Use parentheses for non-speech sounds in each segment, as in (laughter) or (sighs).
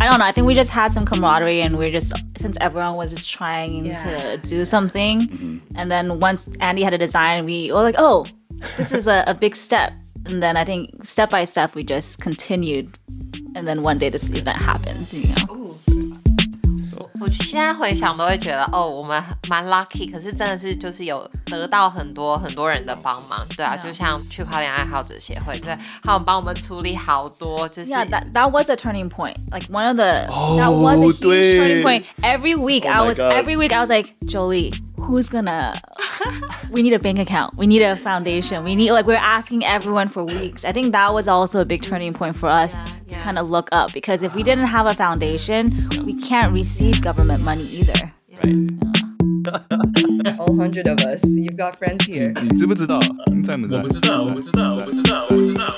I don't know. I think we just had some camaraderie, and we're just since everyone was just trying Yeah. to do something, mm-hmm. and then once Andy had a design, we were like, oh, this is a, a big step. And then I think step by step, we just continued, and then one day this event happened. You know. 我现在回想都会觉得，哦，我们蛮 lucky，可是真的是就是有得到很多很多人的帮忙，对啊.就像区块链爱好者协会，对，他们帮我们处理好多，就是 Yeah, that that was a turning point. Like one of the that was a huge turning point. Every week Oh I was every week I was like, Jolie, who's gonna we need a bank account. We need a foundation. We need like we're asking everyone for weeks. I think that was also a big turning point for us to yeah. kind of look up because if we didn't have a foundation, we can't receive government money either. (laughs) All hundred of us. You've got friends here. (laughs) 你知不知道？你在不在？我不知道，我不知道，我不知道，我不知道。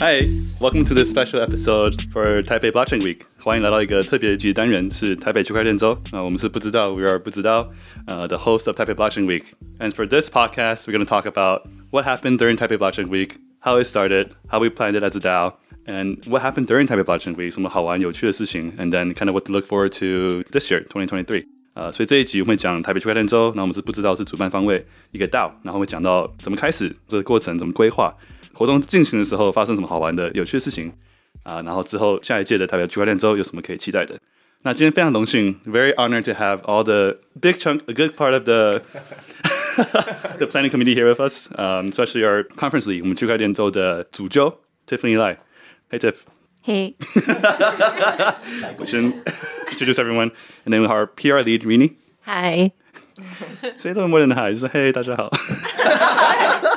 Hi, welcome to this special episode for Taipei Blockchain Week. 欢迎来到一个特别集单元，是台北区块链周。啊、我们是不知道，we are 不知道，uh, the host of Taipei Blockchain Week. And for this podcast, we're going to talk about what happened during Taipei Blockchain Week, how it started, how we planned it as a DAO, and what happened during Taipei Blockchain Week, 什么好玩有趣的事情，and then kind of what to look forward to this year, 2023. 呃，所以这一集我们会讲台北区块链周，那我们是不知道是主办方位一个 DAO，然后会讲到怎么开始这个过程，怎么规划， 活动进行的时候发生什么好玩的、有趣的事情啊、然后之后下一届的台北区块链周有什么可以期待的。那今天非常荣幸，very honored to have all the big chunk, a good part of the (laughs) the planning committee here with us, um, especially our conference lead，我们区块链周的主揪 Tiffany Lai。Hey Tiff， Hey, we (laughs) should introduce everyone, and then our PR lead Rini. 嗨， Say a little more than hi. Just like, hey, 大家好. (laughs)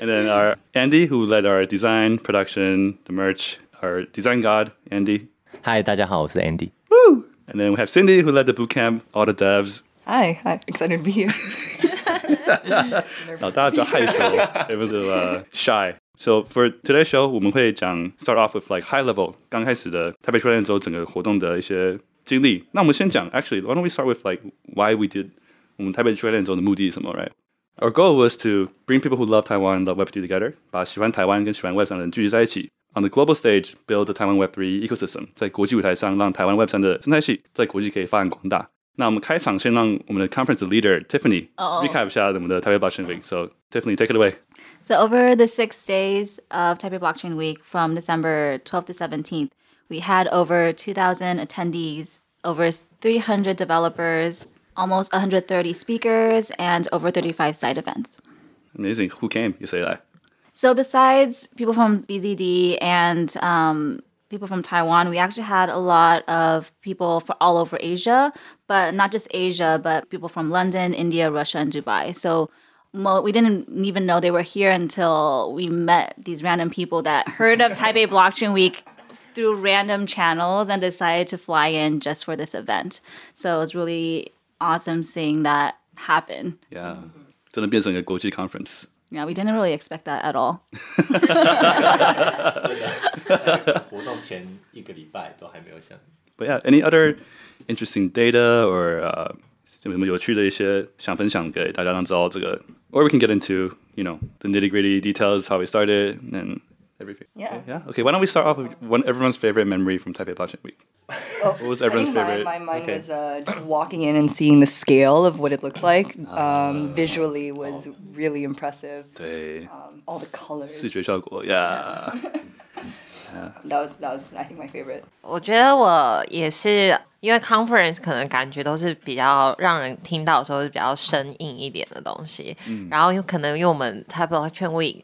and then our Andy, who led our design, production, the merch, our design god, Andy. 嗨，大家好，我是 Andy。 And then we have Cindy, who led the bootcamp, all the devs. Hi, hi. Excited to be here. (laughs) 老大比较害羞 it was uh, shy. So for today's show, 我们会讲 start off with like high level 刚开始的台北区块链周整个活动的一些经历。那我们先讲 actually, why don't we start with like why we did 我们台北区块链周的目的是什么，right? Our goal was to bring people who love Taiwan and love Web3 together，把喜欢台湾跟喜欢 Web 3的人聚集在一起。On the global stage, build the Taiwan Web3 ecosystem，在国际舞台上让台湾 Web 3的生态系在国际可以发展广大。那我们开场先让我们的 conference leader Tiffany Oh. recap 一下我们的台北 Blockchain Week。So Tiffany, take it away. So over the six days of Taipei Blockchain Week from December 12th to 17th, we had over 2,000 attendees, over 300 developers, almost 130 speakers, and over 35 side events. Amazing. Who came? You say that. So besides people from BZD and um, people from Taiwan, we actually had a lot of people for all over Asia, but not just Asia, but people from London, India, Russia, and Dubai. So mo- we didn't even know they were here until we met these random people that heard of Taipei Blockchain Week through random channels and decided to fly in just for this event. So it was really awesome seeing that happen. Yeah. 真的变成一个国际 conference. Yeah, we didn't really expect that at all. 活动前一个礼拜都还没有想。 But yeah, any other interesting data or uh, 有什么有趣的一些想分享给大家让知道这个 or we can get into, you know, the nitty gritty details, how we started and Every favorite. Yeah. yeah. Okay. Why don't we start off with one, everyone's favorite memory from Taipei Blockchain Week? Oh, (laughs) what was everyone's my, favorite? My, mind okay. was uh, just walking in and seeing the scale of what it looked like. Um, ah. visually was oh. really impressive. Um, all the colors. yeah. (laughs) yeah. That was that was I think my favorite. 我觉得我也是因为 conference 可能感觉都是比较让人听到的时候是比较生硬一点的东西，嗯、然后又可能因为我们 Taipei Blockchain Week。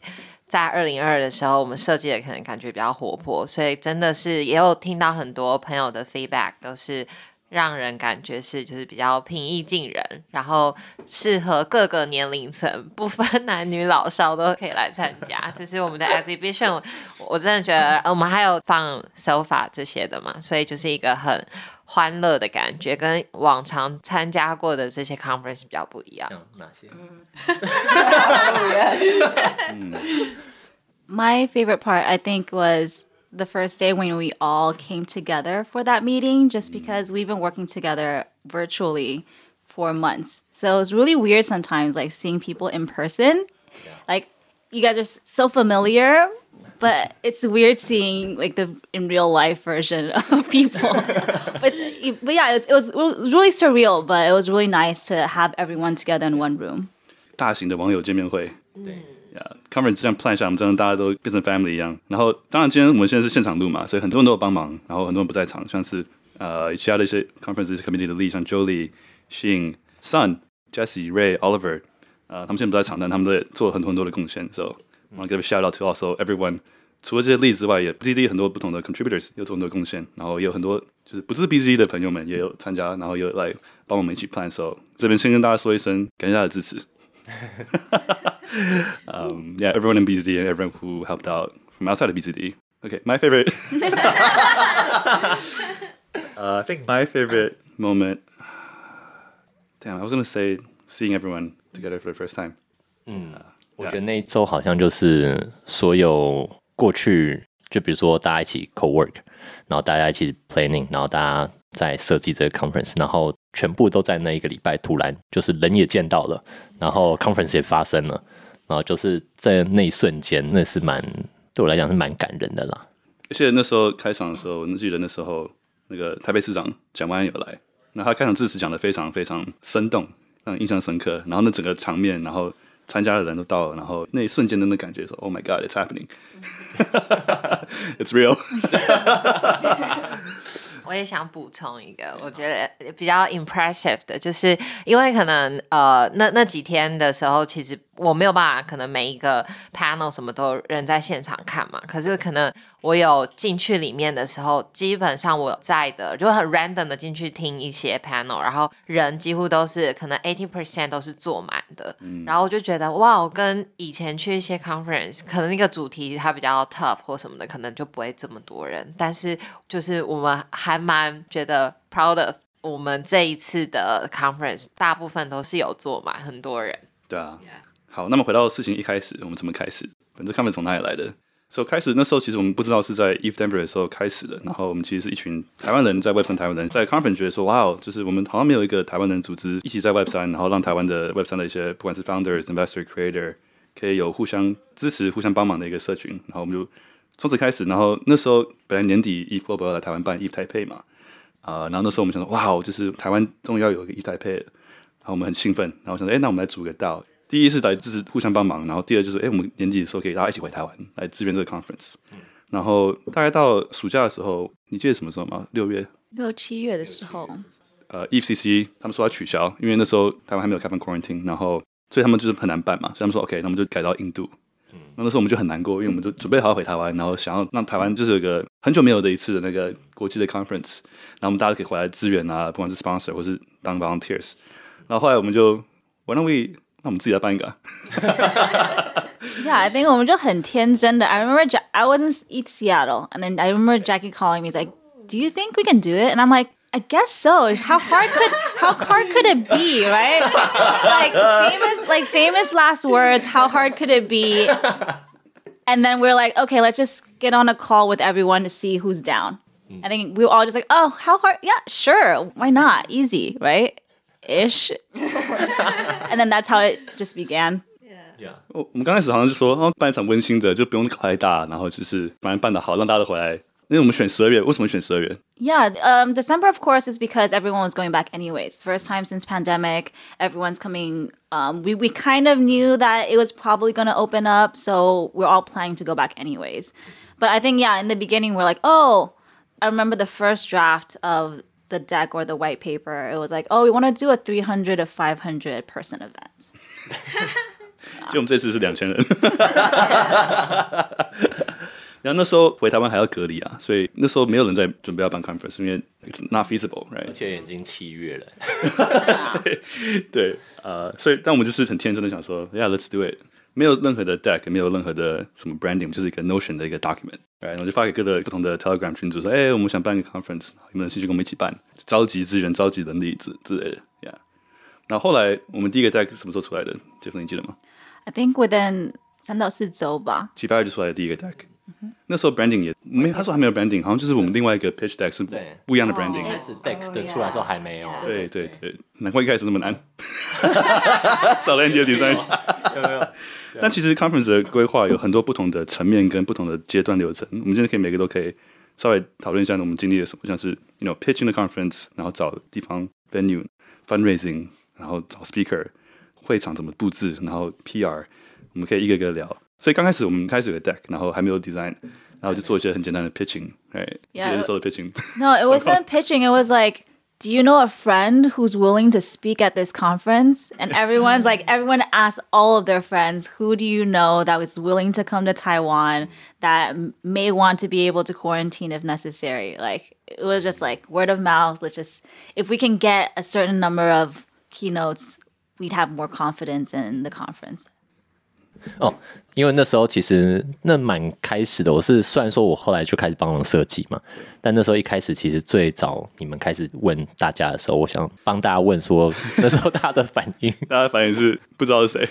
在二零二的时候，我们设计的可能感觉比较活泼，所以真的是也有听到很多朋友的 feedback 都是。让人感觉是就是比较平易近人，然后适合各个年龄层，不分男女老少都可以来参加。就是我们的 (laughs) exhibition，我我真的觉得呃我们还有放 sofa 这些的嘛，所以就是一个很欢乐的感觉，跟往常参加过的这些 conference 比较不一样。像哪些？ My (laughs) favorite part, I think, was the first day when we all came together for that meeting, just because we've been working together virtually for months. So it's really weird sometimes, like seeing people in person. Like, you guys are s- so familiar, but it's weird seeing like the in real life version (laughs) of people. (laughs) but, it's, but yeah, it was, it was it was really surreal, but it was really nice to have everyone together in one room. 大型的网友见面会。对呀，conference 这样 plan 下，我们真的大家都变成 family 一样。然后，当然今天我们现在是现场录嘛，所以很多人都有帮忙，然后很多人不在场，像是呃其他的一些 conference committee 的 lead，像 Jolie、Sheen、Sun、Jesse、Ray、Oliver，呃，他们现在不在场，但他们都也做了很多很多的贡献。So I want to give a shout out to also everyone。除了这些例之外，也 BZD 很多不同的 contributors 有做很多贡献，然后也有很多就是不是 BZD 的朋友们也有参加，然后有来帮我们一起 plan。So 这边先跟大家说一声，感谢大家的支持。um, (laughs) yeah, everyone in BZD and everyone who helped out from outside of BZD. Okay, my favorite. (laughs) (laughs) uh, I think my favorite moment. (sighs) Damn, I was gonna say seeing everyone together for the first time. 我觉得那一周好像就是所有过去，就比如说大家一起 co work，然后大家一起 planning，然后大家在设计这个 conference，然后全部都在那一个礼拜突然就是人也见到了，然后 conference 也发生了，然后就是在那一瞬间，那是蛮对我来讲是蛮感人的啦。而且那时候开场的时候，我记得那时候那个台北市长蒋万安有来，那他开场致辞讲的非常非常生动，让人印象深刻。然后那整个场面，然后参加的人都到了，然后那一瞬间的那感觉说，Oh my God, it's happening, (laughs) it's real。(laughs) 我也想补充一个，我觉得比较 impressive 的，就是因为可能呃那那几天的时候，其实我没有办法，可能每一个 panel 什么都人在现场看嘛。可是可能我有进去里面的时候，基本上我在的就很 random 的进去听一些 panel，然后人几乎都是可能 eighty percent 都是坐满的。然后我就觉得哇，我跟以前去一些 conference，可能那个主题它比较 tough 或什么的，可能就不会这么多人。但是就是我们还蛮觉得 proud of 我们这一次的 conference，大部分都是有坐满很多人。对啊。好，那么回到事情一开始，我们怎么开始？本质 conference 从哪里来的？所、so, 以开始那时候，其实我们不知道是在 Eve Denver 的时候开始的。然后我们其实是一群台湾人在 Web 三台湾人在 conference 觉得说，哇哦，就是我们好像没有一个台湾人组织一起在 Web 三，然后让台湾的 Web 三的一些不管是 founders、investor、creator 可以有互相支持、互相帮忙的一个社群。然后我们就从此开始。然后那时候本来年底 Eve Global 要来台湾办 Eve 台配嘛，啊、然后那时候我们想说，哇哦，就是台湾终于要有一个 Eve 台配了，然后我们很兴奋，然后想说，哎，那我们来组个道。第一是来支持互相帮忙，然后第二就是，哎，我们年底的时候可以大家一起回台湾来支援这个 conference。然后大概到暑假的时候，你记得什么时候吗？六月、六七月的时候，呃，EFCC 他们说要取消，因为那时候台湾还没有开放 quarantine，然后所以他们就是很难办嘛，所以他们说 OK，那我们就改到印度。那那时候我们就很难过，因为我们就准备好要回台湾，然后想要让台湾就是有个很久没有的一次的那个国际的 conference，然后我们大家可以回来支援啊，不管是 sponsor 或是当 volunteers。然后后来我们就 Why don't we 那我们自己来办一个、啊。 Yeah, I think 我们就很天真的。I remember ja- I was in East Seattle, and then I remember Jackie calling me. He's like, "Do you think we can do it?" And I'm like, "I guess so. How hard could how hard could it be, right? like famous like famous last words. How hard could it be?" And then we're like, "Okay, let's just get on a call with everyone to see who's down." I think we were all just like, "Oh, how hard? Yeah, sure. Why not? Easy, right?" Ish. (laughs) and then that's how it just began. 我我们刚开始好像就说，哦，办一场温馨的，就不用搞太大，然后就是反正办的好，让大家都回来。因为我们选十二月，为什么选十二月？ Yeah, um, December, of course, is because everyone was going back anyways. First time since pandemic, everyone's coming. Um, we, we kind of knew that it was probably going to open up, so we're all planning to go back anyways. But I think, yeah, in the beginning, we're like, oh, I remember the first draft of the deck or the white paper. It was like, oh, we want to do a 300 to 500 person event. (laughs) 就我们这次是两千人。然后那时候回台湾还要隔离啊，所以那时候没有人在准备要办 (laughs) conference，因为 it's not feasible，right？而且已经七月了，对，呃，所以但我们就是很天真的想说，Yeah，let's (laughs) do it。 没有任何的 deck，没有任何的什么 branding，就是一个 Notion 的一个 document，然后就发给各个不同的 Telegram 群组说，哎，我们想办一个 conference，有没有兴趣跟我们一起办？召集资源，召集人力之之类的，Yeah。然后后来我们第一个 deck 是什么时候出来的？杰夫，你记得吗？I think within 三到四周吧。七八月就出来的第一个 deck。那时候 branding 也没，他说还没有 branding，好像就是我们另外一个 pitch deck 是对不一样的 branding。但是 deck 的出来的时候还没有。对对对，难怪一开始那么难。少了 Andy 的 design。有没有？但其实 conference 的规划有很多不同的层面跟不同的阶段流程，我们今天可以每个都可以稍微讨论一下我们经历了什么，像是 you know pitching the conference，然后找地方 venue fundraising，然后找 speaker，会场怎么布置，然后 PR，我们可以一个一个聊。所以刚开始我们开始有个 deck，然后还没有 design，然后就做一些很简单的 pitching，哎，记 Yeah. 得那时候的 pitching。No, it wasn't pitching. It was like, do you know a friend who's willing to speak at this conference? And everyone's (laughs) like, everyone asks all of their friends, who do you know that was willing to come to Taiwan that may want to be able to quarantine if necessary? Like, it was just like word of mouth. Let's just, if we can get a certain number of keynotes, we'd have more confidence in the conference. 哦，因为那时候其实那蛮开始的。我是虽然说我后来就开始帮忙设计嘛，但那时候一开始其实最早你们开始问大家的时候，我想帮大家问说那时候大家的反应。(laughs) 大家反应是不知道是谁，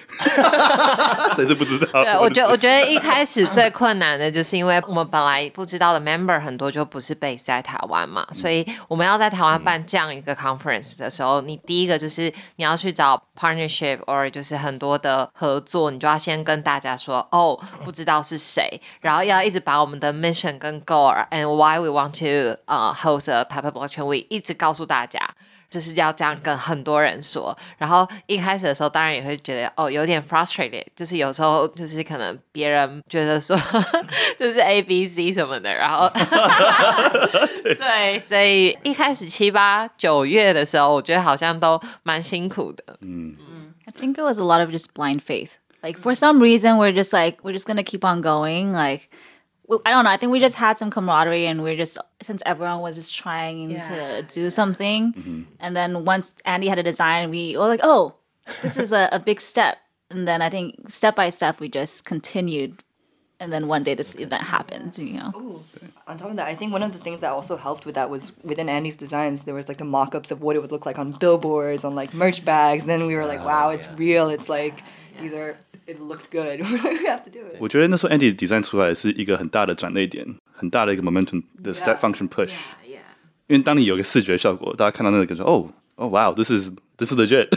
(laughs) 谁是不知道？对，我觉得我觉得一开始最困难的就是因为我们本来不知道的 member 很多就不是 base 在台湾嘛，所以我们要在台湾办这样一个 conference 的时候，你第一个就是你要去找 partnership or 就是很多的合作，你就要先跟大家说哦，不知道是谁，然后要一直把我们的 mission 跟 goal and why we want to 呃 host a type of blockchain week 一直告诉大家。就是要这样跟很多人说，然后一开始的时候，当然也会觉得哦有点 frustrated，就是有时候就是可能别人觉得说就是 A B C 什么的，然后对，所以一开始七八九月的时候，我觉得好像都蛮辛苦的。 I think it was a lot of just blind faith. Like for some reason, we're just like we're just gonna keep on going. Like I don't know. I think we just had some camaraderie, and we're just since everyone was just trying to do something, mm-hmm. and then once Andy had a design, we were like, oh, this is a, a big step. And then I think step by step, we just continued. And then one day this event happened, you know. On top of that, I think one of the things that also helped with that was within Andy's designs, there was like the mock ups of what it would look like on billboards, on like merch bags. And then we were like, ah, wow, it's real. It's like, these are, it looked good. we (laughs) have to do it. 我觉得那时候 Andy design 出来是一个很大的转捩点，很大的一个 momentum 的 step function push。因为当你有个视觉效果，大家看到那个感觉，哦哦，wow，this is this is legit。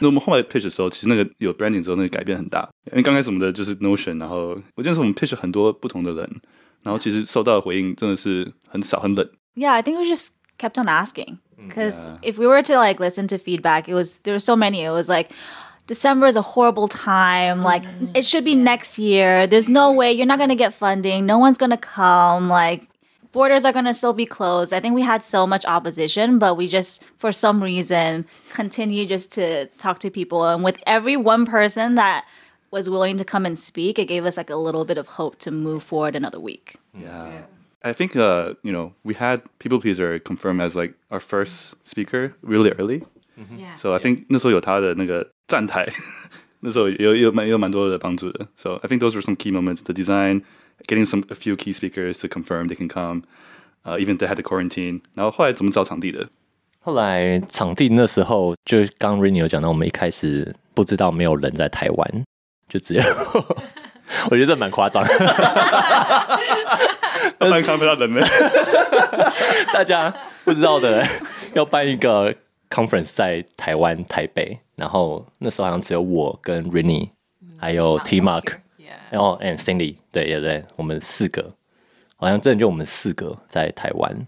那我们后来 pitch (laughs) 的时候，其实那个有 branding 之后，那个改变很大。因为刚开始我们的就是 Notion，然后我记得是我们 pitch 很多不同的人，然后其实收到的回应真的是很少很冷。 Yeah, I think we just kept on asking because if we were to like listen to feedback, it was there were so many. It was like December is a horrible time. Like mm-hmm. it should be next year. There's no way you're not going to get funding. No one's going to come. Like borders are going to still be closed. I think we had so much opposition, but we just for some reason continue just to talk to people and with every one person that was willing to come and speak, it gave us like a little bit of hope to move forward another week. Yeah. yeah. I think uh, you know, we had pplpleasr confirmed as like our first speaker really early. Mm-hmm. Yeah. So I think 那时候有他的那个站台，那时候也有也有蛮也有蛮多的帮助的。So (laughs) I think those were some key moments. The design, getting some a few key speakers to confirm they can come, uh, even if they had to quarantine. 然后后来怎么找场地的？后来场地那时候，就刚 Rainy 有讲到，我们一开始不知道没有人在台湾，就只有，我觉得这蛮夸张，慢慢看不到人了。大家不知道的人要办一个 (laughs) (laughs) conference 在台湾台北，然后那时候好像只有我跟 Rainy，还有 T Mark，然后 and Cindy，对对对，我们四个，好像真的就我们四个在台湾，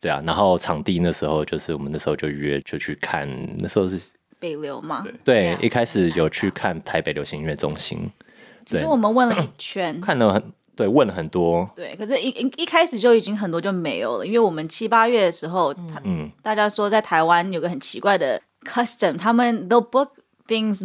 对啊，然后场地那时候就是我们那时候就约就去看，那时候是北流嘛。对。Yeah 一开始有去看台北流行音乐中心，其实我们问了一圈，(coughs) 看了很对问了很多，对，可是一一一开始就已经很多就没有了，因为我们七八月的时候，他嗯大家说在台湾有个很奇怪的 custom，他们 they'll book things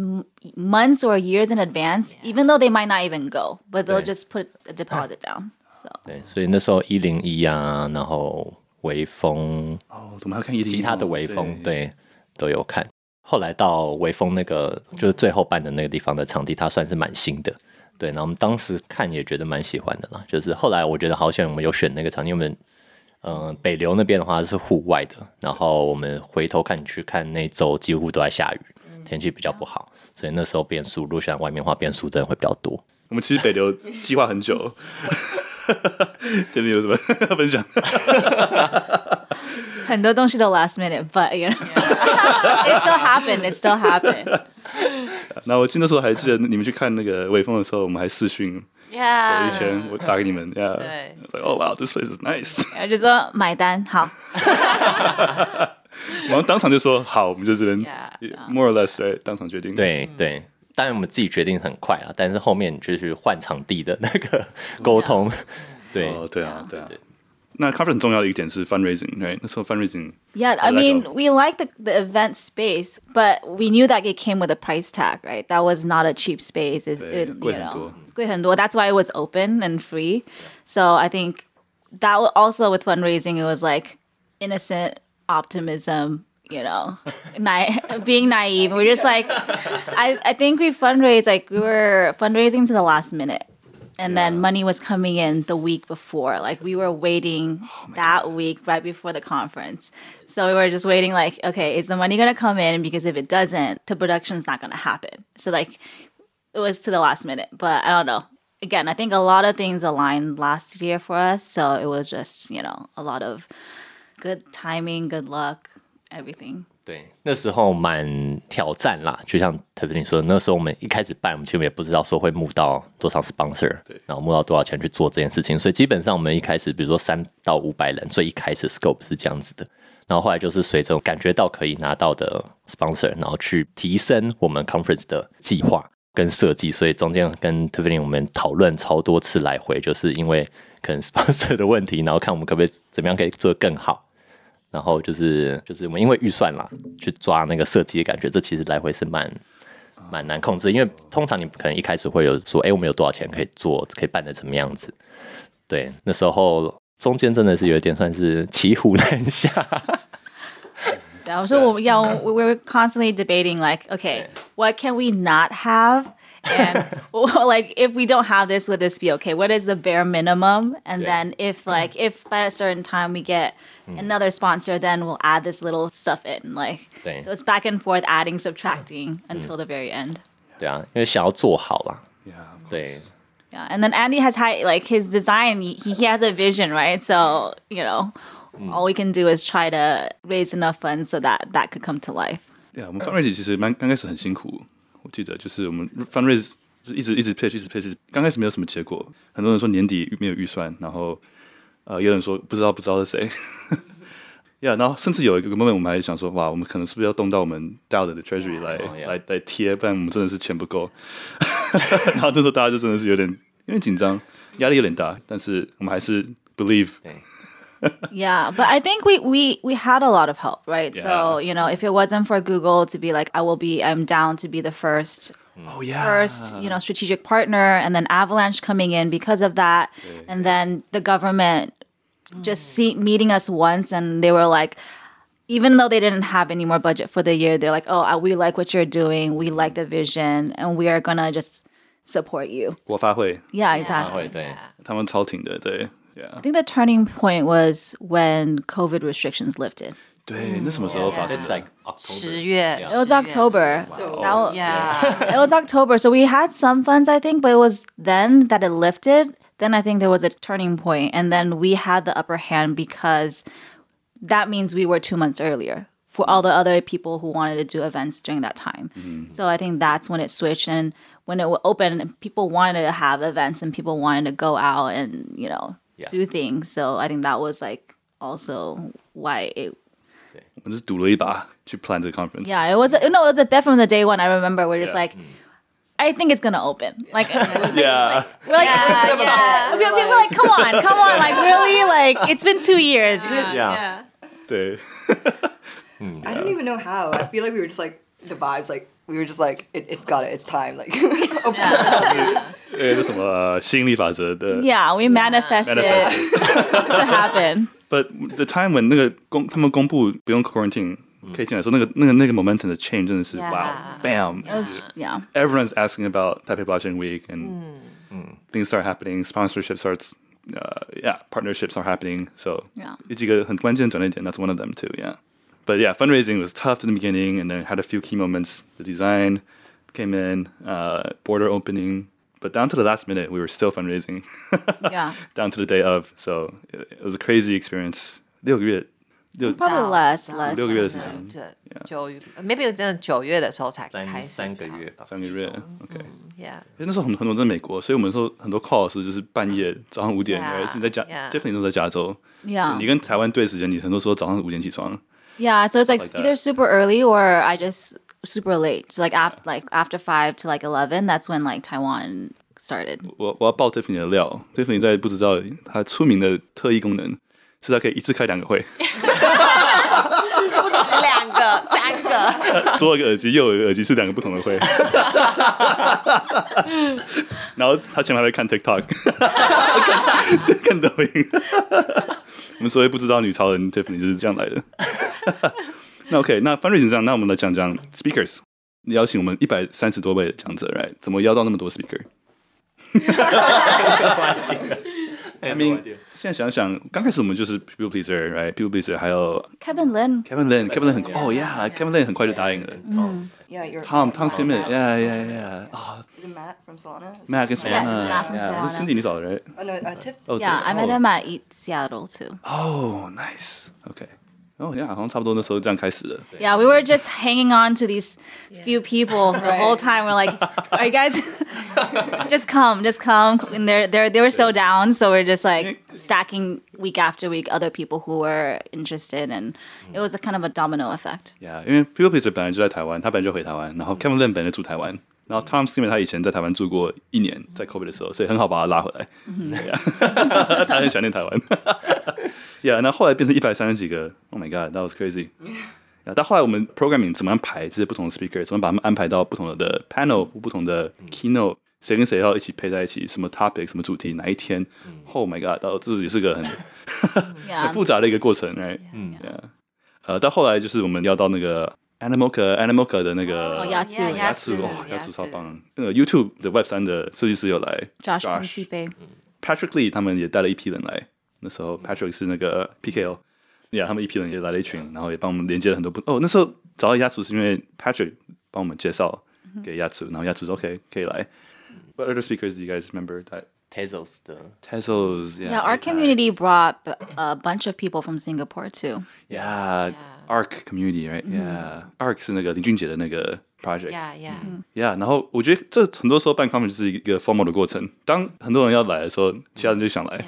months or years in advance, even though they might not even go, but they'll just put a deposit down. (laughs) So 对，所以那时候一零一啊，然后微风，哦，怎么还要看一零一？其他的微风，对，都有看。后来到微风那个就是最后办的那个地方的场地，它算是蛮新的，对。然后我们当时看也觉得蛮喜欢的啦。就是后来我觉得好险我们有选那个场地，我们嗯、北流那边的话是户外的，然后我们回头看去看那周几乎都在下雨，天气比较不好，所以那时候变数，如果选外面的话，变数真的会比较多。我们其实北流计划很久。(laughs) (laughs) 这边有什么 (laughs) 分享？很多东西都 last minute, but you know, it still happened. It still happened. 那我记得那时候还记得你们去看那个微风的时候，我们还视讯走一圈，我打给你们，Yeah，对 I was like, oh wow, this place is nice。然后就说买单好，然后当场就说好，我们就这边 Yeah, more or less right，当场决定。对对，当然我们自己决定很快啊，但是后面就是换场地的那个沟通，对哦，对啊，对啊。那 conference 很重要的一点是 fundraising，right？那时候 fundraising Yeah, I How'd that mean, go? we like the, the event space, but we knew that it came with a price tag, right? That was not a cheap space. It's, Yeah, it, you 贵很多。 know, it's 贵很多. That's why it was open and free. So I think that wa- also with fundraising, it was like innocent optimism, you know, (laughs) na- being naive. We're just like, I, I think we fundraised, like we were fundraising to the last minute. And then money was coming in the week before. Like we were waiting oh that week right before the conference. So we were just waiting, like, okay, is the money gonna come in? Because if it doesn't, the production's not gonna happen. So like it was to the last minute. But I don't know. Again, I think a lot of things aligned last year for us. So it was just, you know, a lot of good timing, good luck, everything. 对，那时候蛮挑战啦，就像特别你说，那时候我们一开始办，我们其实也不知道说会募到多少 sponsor，对。然后募到多少钱去做这件事情，所以基本上我们一开始比如说三到五百人，所以一开始 scope 是这样子的，然后后来就是随着感觉到可以拿到的 sponsor，然后去提升我们 conference 的计划跟设计，所以中间跟 Tiffany 我们讨论超多次来回，就是因为可能 sponsor 的问题，然后看我们可不可以怎么样可以做得更好。然后就是就是我们因为预算啦，去抓那个设计的感觉，这其实来回是蛮蛮难控制，因为通常你可能一开始会有说，哎，我们有多少钱可以做，可以办的怎么样子？对，那时候中间真的是有一点算是骑虎难下。Yeah, so we- yeah, we were constantly debating like, okay, (laughs) what can we not have? And (laughs) well, like if we don't have this, would this be okay? What is the bare minimum? And Yeah. then if like if by a certain time we get another sponsor, then we'll add this little stuff in. Like Dang. so it's back and forth, adding, subtracting until the very end. 对啊，因为想要做好啦。 Yeah. 对 Yeah, and then Andy has high like his design. He, he has a vision, right? So you know, all we can do is try to raise enough funds so that that could come to life. Yeah，我们 fundraise 其实蛮刚开始很辛苦， 我记得就是我们 fundraise 就一直一直 pitch 一直 pitch，刚开始没有什么结果，很多人说年底没有预算，然后呃有人说不知道不知道是谁。Yeah，然后甚至有一个 moment 我们还想说，哇，我们可能是不是要动到我们 DAO 的 treasury 来、Oh. 来来贴，不然我们真的是钱不够。(laughs) 然后那时候大家就真的是有点有点紧张，压力有点大，但是我们还是 believe。Yeah, but I think we we we had a lot of help, right? So Yeah. you know, if it wasn't for Google to be like, I will be, I'm down to be the first, Oh yeah， first, you know, strategic partner, and then Avalanche coming in because of that, and then the government just see, meeting us once, and they were like. Even though they didn't have any more budget for the year, they're like, "Oh, uh, we like what you're doing. We like the vision, and we are gonna just support you." 国发会 Yeah, exactly. 会对他们超挺的，对 ，Yeah， I think the turning point was when COVID restrictions lifted. 对，那什么时候发生 It's 的？ like October 十月 It was October. So- That wa- (laughs) Yeah. it was October. So we had some funds, I think, but it was then that it lifted. Then I think there was a turning point, and then we had the upper hand because that means we were two months earlier for all the other people who wanted to do events during that time. So I think that's when it switched, and when it opened, people wanted to have events, and people wanted to go out and you know Yeah. do things. So I think that was like also why it我们是赌了一把去 plan 这个 conference。 Yeah, it was a, no, it was a bet from the day one. I remember we're just like, I think it's gonna open. Like, it was- Yeah. we're like, yeah. we we were like, come on, come on, like (laughs) really, like it's been two years. Yeah. 对， (laughs) I don't even know how. I feel like we were just like the vibes, like we were just like it, it's got it, it's time, like (laughs) open up. 呃，那什么呃吸引力法则的。 Yeah, we manifested Manifested. to happen. (laughs) But the time when 那个公他们公布不用 quarantine 可以进来的时候，那个那个那个 momentum 的 change 真的是 Yeah. wow bam， It was, yeah, everyone's asking about Taipei Blockchain Week and things start happening, sponsorship starts, uh, yeah, partnerships are happening. So Yeah. 有几个很关键转捩点 that's one of them too, yeah. But yeah, fundraising was tough in the beginning and then had a few key moments. The design came in, uh, border opening, but down to the last minute, we were still fundraising. (laughs) Yeah. down to the day of. So it, it was a crazy experience. 六个月 六 Probably less, 到 less. 六个月的时间，这九月，maybe 真的九月的时候才开三始三个月吧。三个月，OK。 ，Yeah，因为那时候很很多人在美国，所以我们说很多 call 是就是半夜早上五点， Yeah, 而是你在加 yeah. definitely 都在加州。 Yeah. 你跟台湾对时间，你很多时候早上五点起床。 Yeah, so it's like, like that. either super early or I just super late. So like after like after 5 to like 11, that's when like Taiwan started. 我我要爆 Tiffany 的料，Tiffany 在不知道他出名的特异功能是他可以一次开两个会，不止两个，三个，左有一个耳机，右有一个耳机是两个不同的会。然后他前面还会看 (laughs) TikTok，(laughs) 看看抖音。 我们所谓不知道女超人 Tiffany 就是这样来的。(laughs) 那 OK，那范瑞是这样，那我们来讲讲 speakers。邀请我们一百三十多位的讲者来，怎么邀到那么多 speaker？I mean，(laughs) 现在想想，刚开始我们就是 pplpleasr，right？people pleaser，还有 Kevin Lin，Kevin Lin，Kevin Lin 很哦，yeah，Kevin Lin oh 很快就答应了。嗯，Yeah，Tom，Tom oh. Simon，yeah，yeah，yeah，啊。Is ah. it Matt from Solana? Matt from Solana. Yes, Matt from Solana. Cindy, you saw it, right? Oh no, uh, Tiff. Oh, yeah, I met him at oh. ETHSeattle too. Oh, nice. Okay. Oh yeah, we were just hanging on to these few people the whole time. We're like, (laughs) are you guys (laughs) just come, just come? And they're they're they were so down, so we're just like stacking week after week other people who were interested, and it was a kind of a domino effect. Yeah，因为 pplpleasr 本来就在台湾，他本来就回台湾，然后 Kevin Lin 本来住台湾。然后 Tom Steven 他以前在台湾住过一年，在 COVID 的时候，所以很好把他拉回来。对呀，他很喜欢念台湾。(laughs) yeah，那后来变成一百三十几个。Oh my god, that was crazy. 啊！但后来我们 programming 怎么样排这些不同的 speaker，怎么把他们安排到不同的 panel、不同的 keynote，、谁跟谁要一起配在一起，什么 topic、什么主题，哪一天、？Oh my god！到这也是个很、(laughs) 很复杂的一个过程，哎，嗯，呃，到后来就是我们要到那个 Animoca Animoca 的那个牙齿牙齿哇，牙齿超棒！那个 YouTube 的 Web 三的设计师有来 Josh, Josh Patrick Lee 他们也带了一批人来，那时候 Patrick 是那个 PKO，呀，他们一批人也来了一群，然后也帮我们连接了很多不哦，那时候找到雅楚是因为 Patrick 帮我们介绍给雅楚，然后雅楚说 OK 可以来。What other speakers do you guys remember that? Tezos 的 Tezos, yeah. Yeah, our community brought b- a bunch of people from Singapore too. Yeah, Arc community, right? Yeah, Arc 是那个林俊杰的那个 project. Yeah, yeah. Yeah，然后我觉得这很多时候办 conference 就是一个 formal 的过程。当很多人要来的时候，其他人就想来。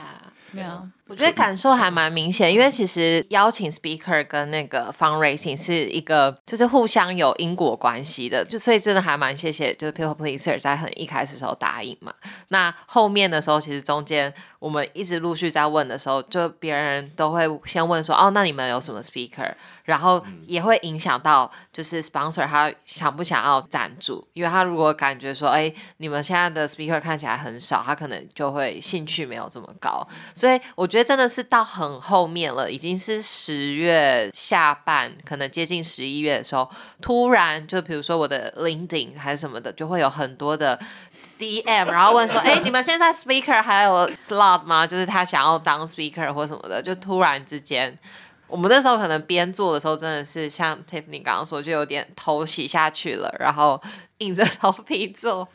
Yeah. 我觉得感受还蛮明显，因为其实邀请 speaker 跟那个 fundraising 是一个就是互相有因果关系的，就所以真的还蛮谢谢，就是 people pleaser 在很一开始的时候答应嘛。那后面的时候，其实中间我们一直陆续在问的时候，就别人都会先问说，哦，那你们有什么 speaker？然后也会影响到就是 sponsor 他想不想要赞助，因为他如果感觉说，哎，你们现在的 speaker 看起来很少，他可能就会兴趣没有这么高。所以我觉得真的是到很后面了，已经是十月下半，可能接近十一月的时候，突然就比如说我的 LinkedIn 还是什么的，就会有很多的 DM，然后问说，哎，你们现在 speaker 还有 slot 吗？就是他想要当 speaker 或什么的，就突然之间。我们那时候可能边做的时候，真的是像 Tiffany 刚刚说，就有点头洗下去了，然后硬着头皮做。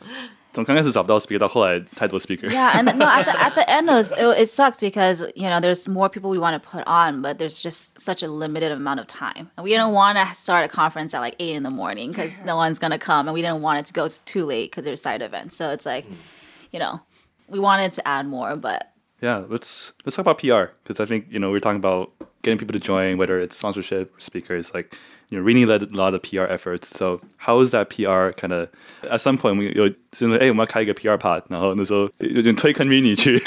从刚开始找不到 speaker 到后来太多 speaker。 Yeah, and no, at the at the end it, was, it, it sucks because you know there's more people we want to put on, but there's just such a limited amount of time, and we didn't want to start a conference at like eight in the morning because no one's gonna come, and we didn't want it to go too late because there's side events. So it's like, you know, we wanted to add more, but Yeah, let's let's talk about PR because I think you know we're talking about getting people to join, whether it's sponsorship, speakers, like you know, really led a lot of PR efforts. So how is that PR kind of at some point 我们有是因为哎我们要开一个 PR part，然后那时候有点推坑 Rini (laughs) 去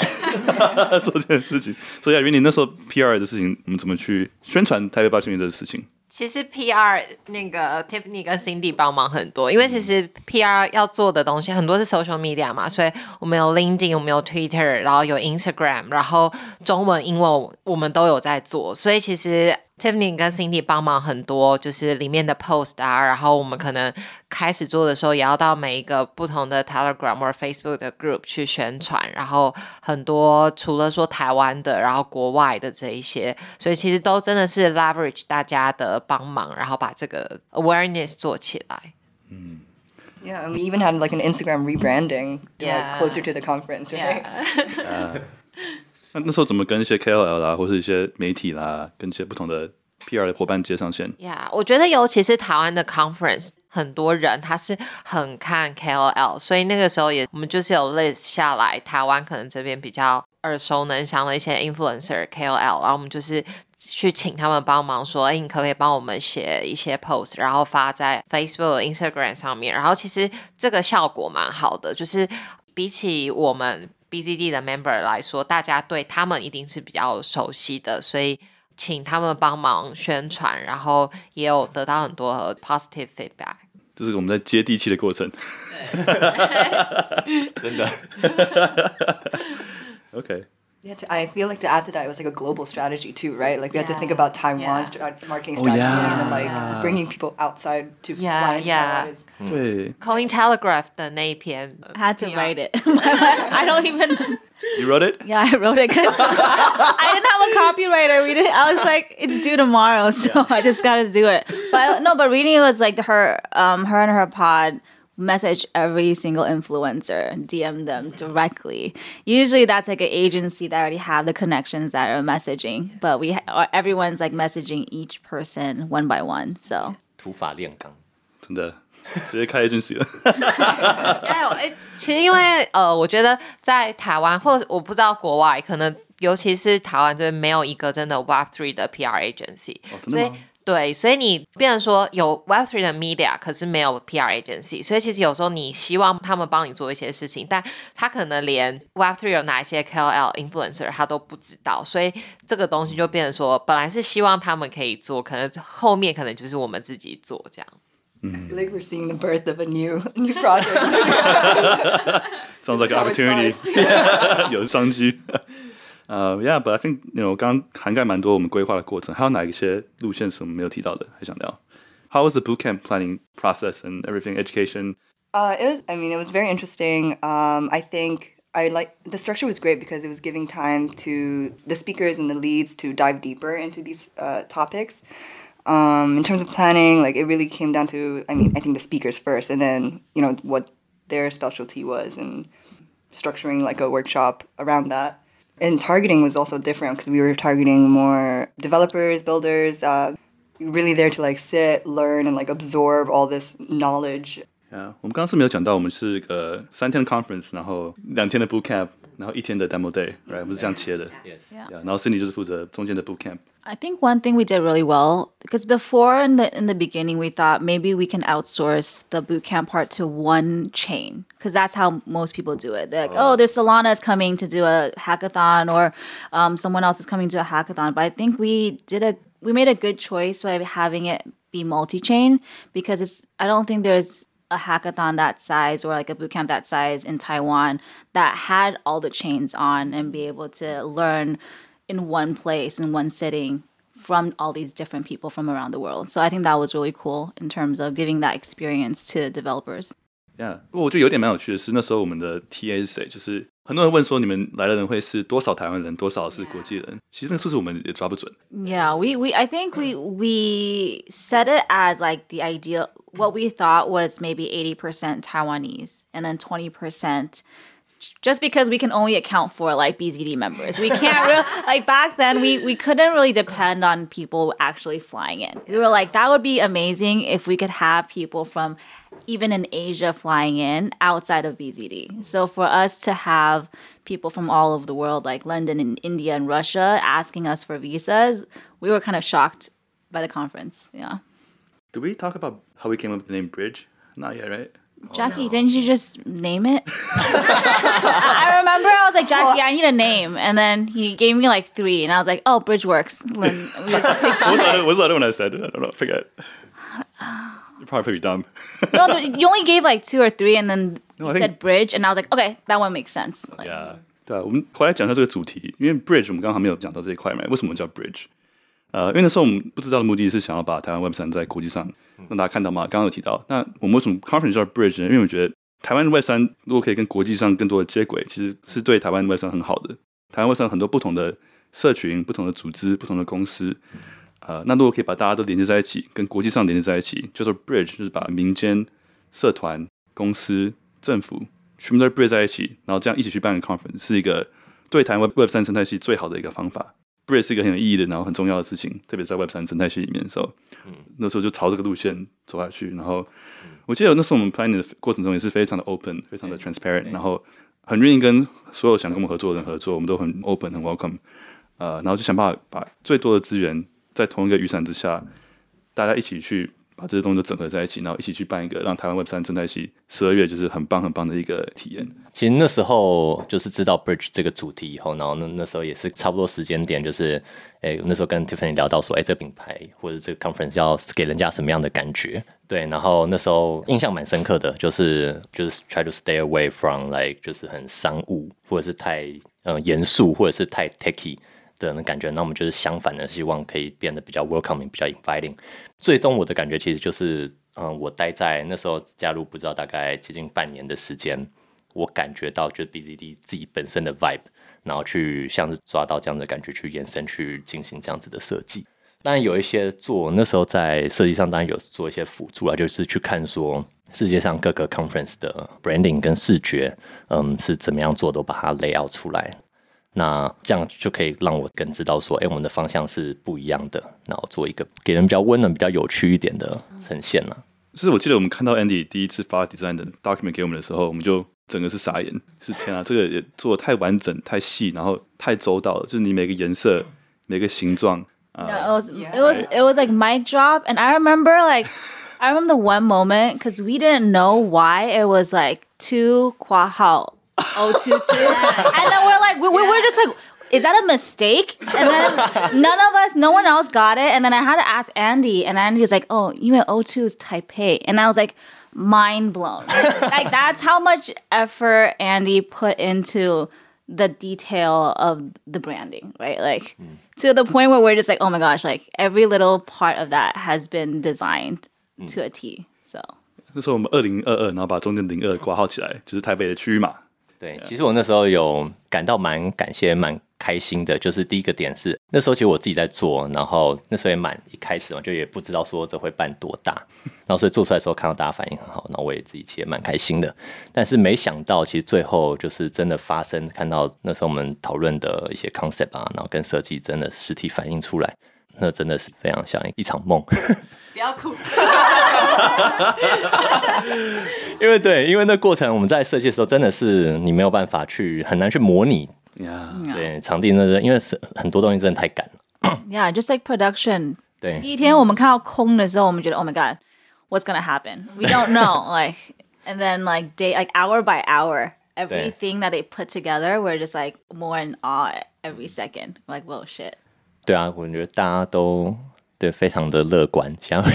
做这件事情。所以、yeah, Rini 那时候 PR 的事情，我们怎么去宣传台北八千元的事情？ 其实 PR 那个 Tiffany 跟 Cindy 帮忙很多，因为其实 PR 要做的东西很多是 social media 嘛，所以我们有 LinkedIn，我们有 Twitter，然后有 Instagram，然后中文、英文我们都有在做，所以其实 Tiffany 跟 Cindy 帮忙很多，就是里面的 post 啊，然后我们可能开始做的时候，也要到每一个不同的 Telegram 或者 Facebook 的 group 去宣传，然后很多除了说台湾的，然后国外的这一些，所以其实都真的是 leverage 大家的帮忙，然后把这个 awareness 做起来。嗯 Yeah, and we even had like an Instagram rebranding to, Yeah. like, closer to the conference, right? Uh, 那那时候怎么跟一些 KOL 啦，或是一些媒体啦，跟一些不同的 PR 的伙伴接上线。呀我觉得尤其是台湾的 conference，很多人他是很看 KOL，所以那个时候也我们就是有 list 下来，台湾可能这边比较耳熟能详的一些 influencer KOL，然后我们就是。去请他们帮忙说，哎，你可不可以帮我们写一些 post，然后发在 Facebook、Instagram 上面？然后其实这个效果蛮好的，就是比起我们 BZD 的 member 来说，大家对他们一定是比较熟悉的，所以请他们帮忙宣传，然后也有得到很多 positive feedback。这是我们在接地气的过程。(laughs) 真的。(laughs) OK。Yeah, I feel like to add to that, it was like a global strategy too, right? Like we yeah. had to think about Taiwan's yeah. Uh, marketing oh, strategy oh, yeah. and then like bringing people outside to yeah, yeah. Mm. Cointelegraph 的那一篇, I had to write it. (laughs) I don't even. (laughs) You wrote it? Yeah, I wrote it because (laughs) I didn't have a copywriter. We didn't. I was like, it's due tomorrow, so I just got to do it. But no, but reading it was like her, um, her and her pod message every single influencer, DM them directly. Usually that's like an agency that already have the connections that are messaging, but we ha- everyone's like messaging each person one by one. So 土法炼钢。真的直接开 agency 了。还有，哎，其实因为呃，我觉得在台湾或者我不知道国外，可能尤其是台湾这边没有一个真的 Web Three 的 PR agency，、所以真的吗 对，所以你变成说有 Web Three 的 media，可是没有 PR agency，所以其实有时候你希望他们帮你做一些事情，但他可能连 Web Three 有哪一些 KOL influencer 他都不知道，所以这个东西就变成说，本来是希望他们可以做，可能后面可能就是我们自己做这样。I feel like we're seeing the birth of a new new project. Sounds like an opportunity. 有商机。呃、y e a h but I think you know 刚刚涵盖蛮多我们规划的过程，还有哪一些路线是我们没有提到的，还想聊？How was the bootcamp planning process and everything? Education? Uh, it was. I mean, it was very interesting. Um, I think I like the structure was great because it was giving time to the speakers and the leads to dive deeper into these uh, topics. Um, in terms of planning, like it really came down to. I mean, I think the speakers first, and then you know what their specialty was, and structuring like a workshop around that. And targeting was also different because we were targeting more developers, builders, uh, really there to like sit, learn, and like absorb all this knowledge Yeah，我们刚刚是没有讲到，我们是个三天的 conference，然后两天的 bootcamp， 然后一天的 demo day，right？我们是这样切的。 Yes. Yeah，然后 Cindy 就是负责中间的 bootcamp。 I think one thing we did really well because before in the in the beginning we thought maybe we can outsource the bootcamp part to one chain because that's how most people do it. They're like, oh, there's Solana is coming to do a hackathon or um, someone else is coming to a hackathon. But I think we did a we made a good choice by having it be multi-chain because it's I don't think there's a hackathon that size or like a bootcamp that size in Taiwan that had all the chains on and be able to learn in one place in one sitting from all these different people from around the world. So I think that was really cool in terms of giving that experience to developers. Yeah，不过我觉得有点蛮有趣的是，那时候我们的 TA 是谁？就是 很多人问说，你们来的人会是多少台湾人，多少是国际人？其实那个数字我们也抓不准。 Yeah, we, we I think we we set it as like the ideal what we thought was maybe 80% Taiwanese and then 20% just because we can only account for like BZD members. We can't really (laughs) like back then we we couldn't really depend on people actually flying in. We were like that would be amazing if we could have people from even in Asia flying in outside of BZD. So for us to have people from all over the world like London and India and Russia asking us for visas, we were kind of shocked by the conference. Yeah. Did we talk about how we came up with the name Bridge? Not yet, right? Jackie, didn't you just name it? (laughs) I remember I was like, Jackie, I need a name. And then he gave me like three, and I was like, oh, Bridge works. And we just (laughs) What was, the other, what was the other one I said? I don't know. I forget. (sighs) You're probably pretty dumb. no, there- you only gave like two or three, and then you I think- said Bridge, and I was like, okay, that one makes sense. Like, yeah，对啊，我们回来讲一下这个主题，因为 bridge 我们刚刚还没有讲到这一块嘛，为什么叫 bridge？ 呃，因为那时候我们不知道的目的是想要把台湾 Web 三在国际上让大家看到嘛，刚刚有提到。那我们为什么 conference 叫 bridge 呢？因为我觉得台湾 Web 三如果可以跟国际上更多的接轨，其实是对台湾 Web 三很好的。台湾 Web 三很多不同的社群、不同的组织、不同的公司，呃，那如果可以把大家都连接在一起，跟国际上连接在一起，叫做 bridge，就是把民间、社团、公司、政府全部都 bridge 在一起，然后这样一起去办个 conference，是一个对台湾 Web 三生态系最好的一个方法。Bridge 是一个很有意义的，然后很重要的事情，特别在 Web 三生态系里面。的时候，嗯那时候就朝这个路线走下去。然后我记得那时候我们 planning 的过程中也是非常的 open，非常的 transparent，然后很愿意跟所有想跟我们合作的人合作，我们都很 open，很 welcome。呃，然后就想办法把最多的资源在同一个雨伞之下，大家一起去把这些东西都整合在一起，然后一起去办一个让台湾 Web 三生态系十二月就是很棒很棒的一个体验。其实那时候就是知道 Bridge 这个主题以后，然后那那时候也是差不多时间点，就是诶那时候跟 Tiffany 聊到说，诶这个品牌或者这个 conference 要给人家什么样的感觉？对，然后那时候印象蛮深刻的，就是就是 try to stay away from like 就是很商务或者是太嗯严肃或者是太 techy 的那感觉，那我们就是相反的，希望可以变得比较 welcoming，比较 inviting。最终我的感觉其实就是，嗯，我待在那时候加入不知道大概接近半年的时间，我感觉到就是 BZD 自己本身的 vibe，然后去像是抓到这样的感觉去延伸去进行这样子的设计。当然有一些做那时候在设计上当然有做一些辅助啊，就是去看说世界上各个 conference 的 branding 跟视觉，嗯，是怎么样做，都把它 lay out 出来。那这样就可以让我更知道说，哎、我们的方向是不一样的，然后做一个给人比较温暖、比较有趣一点的呈现啊了。就是我记得我们看到 Andy 第一次发 design 的 document 给我们的时候，我们就整个是傻眼，是天啊，这个也做的太完整、太细，然后太周到了，就是你每个颜色、每个形状，No, it was it was it was like mic drop, and I remember like I remember the one moment because we didn't know why it was like two kwa hao oh two two, (laughs) and then we're like we, we were just like. Is that a mistake? And then none of us, no one else got it. And then I had to ask Andy, and Andy's like, "Oh, you meant O2 is Taipei," and I was like, mind blown. like that's how much effort Andy put into the detail of the branding, right? Like to the point where we're just like, oh my gosh, like every little part of that has been designed to a T. So 那时候我们二零二二，然后把中间零二挂号起来，就是台北的区码。 对，其实我那时候有感到蛮感谢、蛮开心的。就是第一个点是，那时候其实我自己在做，然后那时候也蛮一开始嘛，就也不知道说这会办多大，然后所以做出来的时候看到大家反应很好，然后我也自己其实也蛮开心的。但是没想到，其实最后就是真的发生，看到那时候我们讨论的一些 concept 啊，然后跟设计真的实体反映出来，那真的是非常像一场梦。(laughs) 不要哭。因为对，因为那过程我们在设计的时候，真的是你没有办法去很难去模拟。呀、对，场地那个，因为是很多东西真的太赶了。yeah, just like production. 对，第一天我们看到空的时候，我们觉得 Oh my god, what's gonna happen? We don't know. like, and then like day, like hour by hour, everything that they put together, we're just like more in awe every second. We're like, whoa, shit. 对啊，我觉得大家都对非常的乐观，想要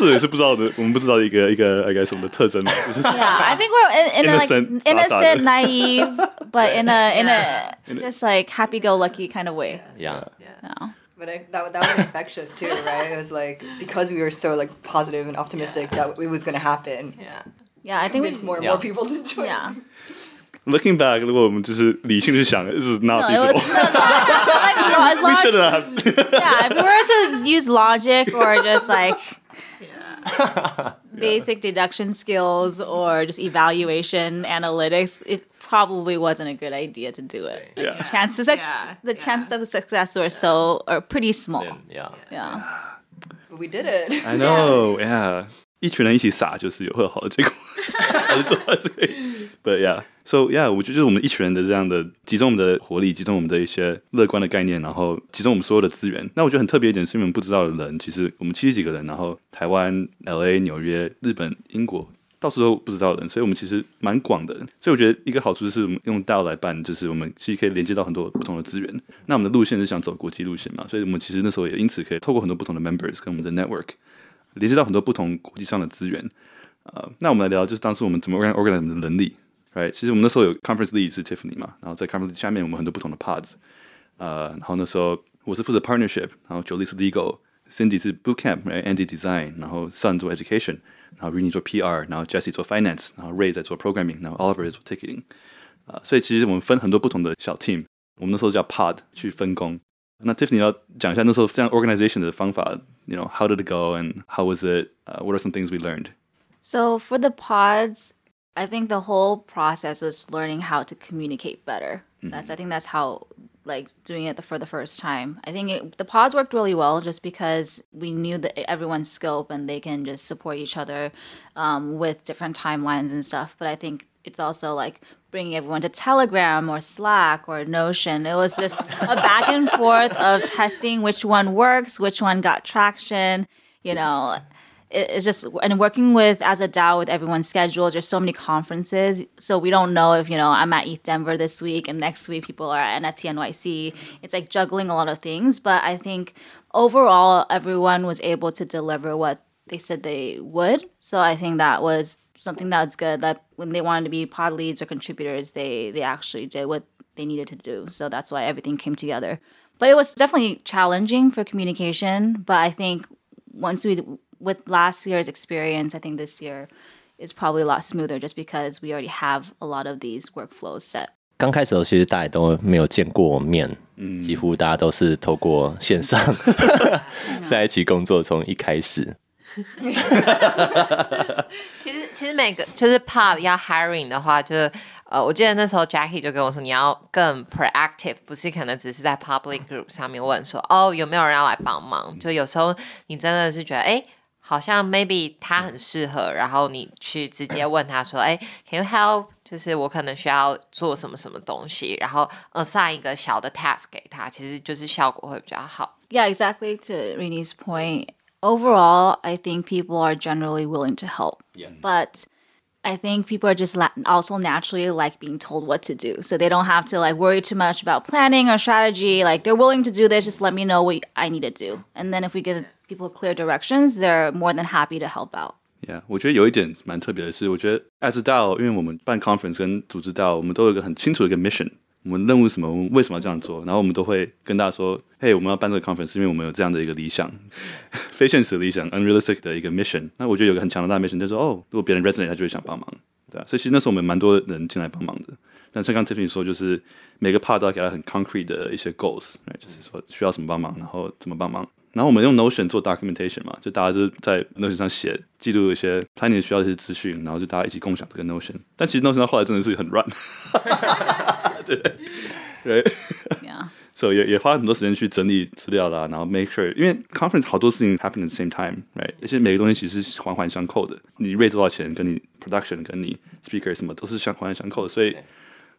这也是不知道的，我们不知道的一个一个大概什么的特征嘛，就是 Yeah, I think we're in, in a, like Innocent, innocent,傻-傻的。 naive, but in a in a just like happy-go-lucky kind of way. 一样。 But I, that, that was infectious too, right? It was like because we were so like positive and optimistic that it was going to happen. Yeah. Yeah, I think we. Convince more and Yeah. more people to join. Yeah. looking back，如果我们就是理性去想，this is not No, it was feasible。 no, no, like lo- We should logic. have. (laughs) Yeah, if we were to use logic or just like (laughs) basic deduction skills or just evaluation analytics, it probably wasn't a good idea to do it. Like, Yeah. Chances, of, Yeah, the yeah. chances of success were so are pretty small. 对呀， Yeah. But we did it. I know, yeah. 一群人一起撒，就是有会有好的结果，还是做还是可以。But yeah, (laughs) so yeah，我觉得就是我们一群人的这样的集中我们的活力，集中我们的一些乐观的概念，然后集中我们所有的资源。那我觉得很特别一点是，你们不知道的人，其实我们七十几个人，然后台湾、L A、纽约、日本、英国。到处都不知道的人，所以我们其实蛮广的。所以我觉得一个好处是，用 DAO 来办，就是我们其实可以连接到很多不同的资源。那我们的路线是想走国际路线嘛，所以我们其实那时候也因此可以透过很多不同的 members 跟我们的 network 连接到很多不同国际上的资源。呃，那我们来聊就是当时我们怎么 organ organize 的能力，right？其实我们那时候有 conference lead 是 Tiffany 嘛，然后在 conference 下面我们很多不同的 pods，呃，然后那时候我是负责 partnership，然后 Jolie 是 legal，Cindy 是 bootcamp，right？Andy design，然后 Sun 做 education，然后 Rinnie 做 PR，然后 Jesse 做 finance，然后 Ray 在做 programming，然后 Oliver 做 ticketing，啊、呃，所以其实我们分很多不同的小 team，我们那时候叫 pod 去分工。那 Tiffany 要讲一下那时候这样 organization 的方法，you know how did it go and how was it? What are some things we learned? So for the pods, I think the whole process was learning how to communicate better. That's I think that's how like doing it for the first time. I think it, the pods worked really well just because we knew that everyone's scope and they can just support each other um, with different timelines and stuff. But I think it's also like bringing everyone to Telegram or Slack or Notion. It was just a back and forth of testing which one works, which one got traction, you know. It- It's just and working with as a DAO with everyone's schedules. There's so many conferences, so we don't know if you know I'm at ETHDenver this week and next week people are at NFT NYC. It's like juggling a lot of things, but I think overall everyone was able to deliver what they said they would. So I think that was something that's good. That when they wanted to be pod leads or contributors, they they actually did what they needed to do. So that's why everything came together. But it was definitely challenging for communication. But I think once we with last year's experience, I think this year is probably a lot smoother just because we already have a lot of these workflows set. 刚开始的时候，其实大家都没有见过面，几乎大家都是透过线上在一起工作，从一开始。其实其实每个就是 pod (laughs) (laughs) 要 hiring 的话，就是呃，我记得那时候 Jackie 就跟我说，你要更 proactive，不是可能只是在 public group 上面问说，哦，有没有人要来帮忙？就有时候你真的是觉得，哎。 好像 maybe 他很适合，然后你去直接问他说，哎，Can you help？就是我可能需要做什么什么东西，然后 assign 一个小的 task 给他，其实就是效果会比较好。Yeah, exactly to Rinnie's point. Overall, I think people are generally willing to help. Yeah. But I think people are just also naturally like being told what to do. So they don't have to like worry too much about planning or strategy. Like they're willing to do this, just let me know what I need to do. And then if we get people clear directions, they're more than happy to help out. Yeah，我觉得有一点蛮特别的是，我觉得 as a DAO，因为我们办 conference 跟组织 DAO，我们都有一个很清楚的一个 mission，我们任务是什么，我们为什么要这样做，然后我们都会跟大家说，嘿，我们要办这个 conference，是因为我们有这样的一个理想，非现实的理想，unrealistic 的一个 mission。那我觉得有个很强大的 mission，就是说，哦，如果别人 resonate，他就会想帮忙，对啊，所以其实那时候我们蛮多人进来帮忙的。但像刚 Tiffany 说，就是每个 part 都要给他很 concrete 的一些 goals，就是说需要什么帮忙，然后怎么帮忙。 然后我们用 Notion 做 documentation 嘛，就大家就是在 Notion 上写记录一些 planning 需要的一些资讯，然后就大家一起共享这个 Notion。但其实 Notion 到后来真的是很乱，对对，Yeah. 所以也也花很多时间去整理资料啦，然后 make sure，因为 conference 好多事情 happen at the same time，right？而且每个东西其实是环环相扣的。你 rate 多少钱，跟你 production，跟你 speaker 什么都是相环环相扣的，所以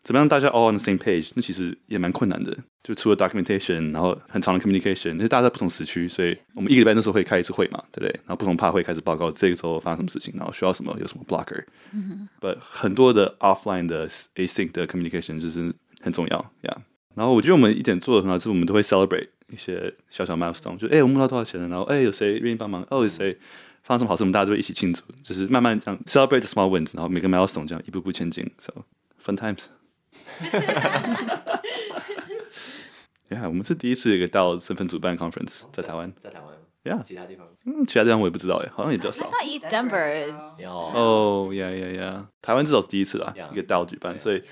怎么样大家 all on the same page，那其实也蛮困难的。就除了 documentation，然后很长的 communication，因为大家在不同时区，所以我们一个礼拜那时候会开一次会嘛，对不对？然后不同 part 会开始报告这个时候发生什么事情，然后需要什么，有什么 blocker。嗯 But 很多的 offline 的 async 的 communication 就是很重要，Yeah。然后我觉得我们一点做的很好，是我们都会 celebrate 一些小小 milestone，就哎、我们募到多少钱了，然后哎、有谁愿意帮忙，哦有谁发生什么好事，我们大家就会一起庆祝，就是慢慢这样 celebrate the small wins，然后每个 milestone 这样一步步前进，so fun times。(laughs) yeah，我们是第一次一个到身份主办 conference 在台湾。在台湾，，Yeah，其他地方。嗯，其他地方我也不知道哎，好像也比较少。Not ETH Denver is 哦，哦、y e a h yeah yeah，台湾至少是第一次啦 Yeah 一个 DAO 举办，所以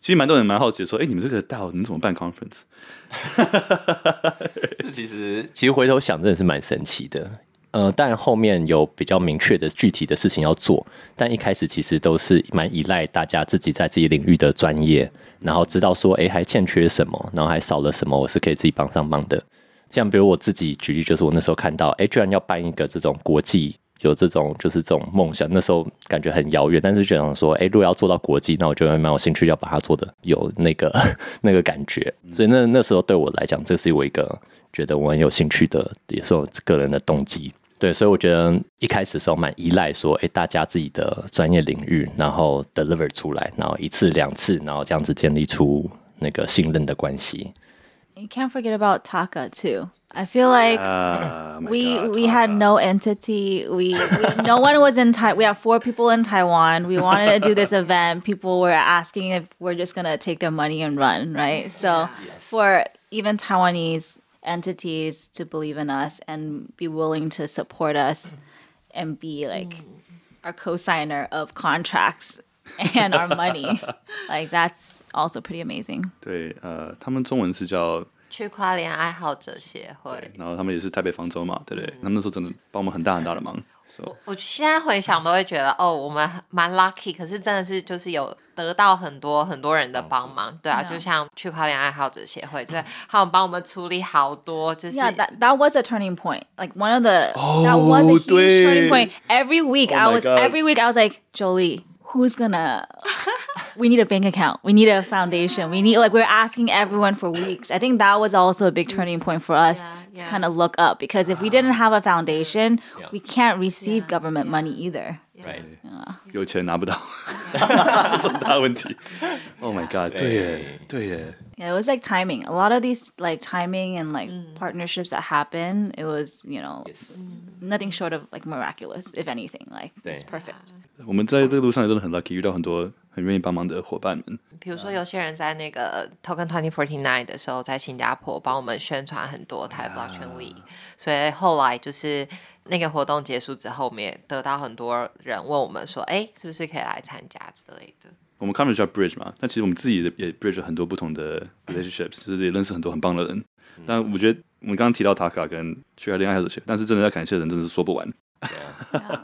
其实蛮多人蛮好奇说，哎、你们这个 DAO 你们怎么办 conference？(laughs) 这其实其实回头想真的是蛮神奇的。呃，但后面有比较明确的具体的事情要做，但一开始其实都是蛮依赖大家自己在自己领域的专业，然后知道说，哎，还欠缺什么，然后还少了什么，我是可以自己帮上忙的。像比如我自己举例，就是我那时候看到，哎，居然要办一个这种国际，有这种就是这种梦想，那时候感觉很遥远，但是就想说，哎，如果要做到国际，那我就会蛮有兴趣要把它做的有那个 (laughs) 那个感觉。所以那那时候对我来讲，这是我一个觉得我很有兴趣的，也是我个人的动机。对，所以我觉得一开始的时候蛮依赖说，哎，大家自己的专业领域，然后 deliver 出来，然后一次两次，然后这样子建立出那个信任的关系。 You can't forget about Taka too. I feel like Ah, my we God, we had no entity. We, we no one was in Tai. We have four people in Taiwan. We wanted to do this event. People were asking if we're just gonna take their money and run, right? So for even Taiwanese entities to believe in us and be willing to support us and be like our co-signer of contracts (laughs) and our money, (laughs) like that's also pretty amazing. 对，呃，他们中文是叫 区块链爱好者协会。然后他们也是台北方舟嘛，对不对？他们那时候真的帮我们很大很大的忙。 So 我现在回想都会觉得，哦，我们蛮 lucky，可是真的是就是有得到很多很多人的帮忙，对啊，就像区块链爱好者协会，对，他们帮我们处理好多，就是 Yeah, that that was a turning point. Like one of the that Oh, was a huge。turning point. Every week Oh I was every week I was like, Jolie, who's gonna we need a bank account. We need a foundation. We need like we're asking everyone for weeks. I think that was also a big turning point for us Yeah, to kind of look up because if we didn't have a foundation, we can't receive government money either. Right. 有钱拿不到，这种大问题。Oh (laughs) my god！对耶，对耶。 Yeah, it was like timing. A lot of these like timing and like partnerships that happen, it was, you know, nothing short of like miraculous, if anything. Like it's Yeah. perfect. 我们在这个路上也真的很 lucky，遇到很多很愿意帮忙的伙伴们。比如说有些人在那个 Token Twenty Forty Nine 的时候，在新加坡帮我们宣传很多台 Blockchain Week，所以后来就是 那个活动结束之后，我们也得到很多人问我们说，哎，是不是可以来参加之类的。我们 conference 叫 bridge 嘛，但其实我们自己的也 bridge 了很多不同的 relationships，就是也认识很多很棒的人。但我觉得我们刚刚提到塔卡跟区块链爱好者协会，但是真的要感谢的人真的是说不完。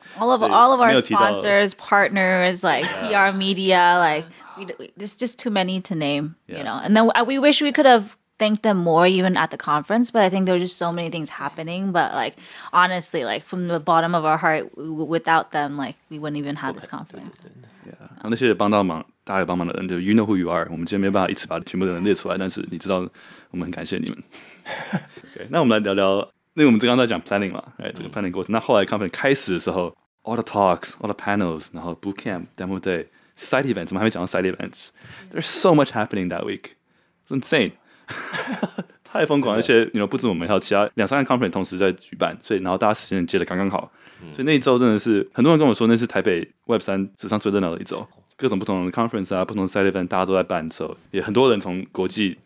(laughs) All of So, (laughs) all of our 没有提到- sponsors, partners, like PR media, like we, we- there's just too many to name, Yeah. you know. And then we wish we could have thanked them more even at the conference, but I think there were just so many things happening. But like honestly, like from the bottom of our heart, w- w- without them, like we wouldn't even have this conference. 然后那些帮到忙、大家有帮忙的人，就 you know who you are。我们今天没办法一次把全部的人列出来，但是你知道，我们很感谢你们。对，那我们来聊聊，因为我们刚刚在讲 (laughs) planning 嘛，哎，这个 planning 过程。那后来 conference 开始的时候，all the talks，all the panels，然后 boot camp、demo day、side events，我们还没讲到 side events。There's so much happening that week. It's insane. 太疯狂，而且你 know 不止我们，还有其他两三个 conference 同时在举办，所以然后大家时间接的刚刚好，所以那一周真的是很多人跟我说那是台北 Web 三史上最热闹的一周，各种不同的 conference 啊，不同的 side event 大家都在办的时候，也很多人从国际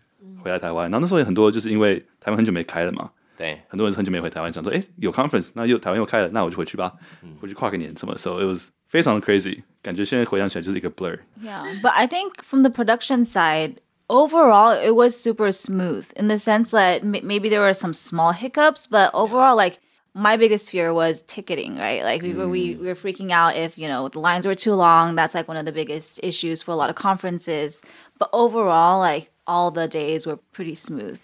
回来台湾，然后那时候也很多就是因为台湾很久没开了嘛，对，很多人很久没回台湾，想说，哎，有 conference，那又台湾又开了，那我就回去吧，回去跨个年什么的时候，it was 非常的 crazy，感觉现在回想起来就是一个 blur。Yeah, but I think from the production side, overall it was super smooth in the sense that m- maybe there were some small hiccups, but overall, like my biggest fear was ticketing, right? Like we were we, we were freaking out if you know the lines were too long. That's like one of the biggest issues for a lot of conferences. But overall, like all the days were pretty smooth.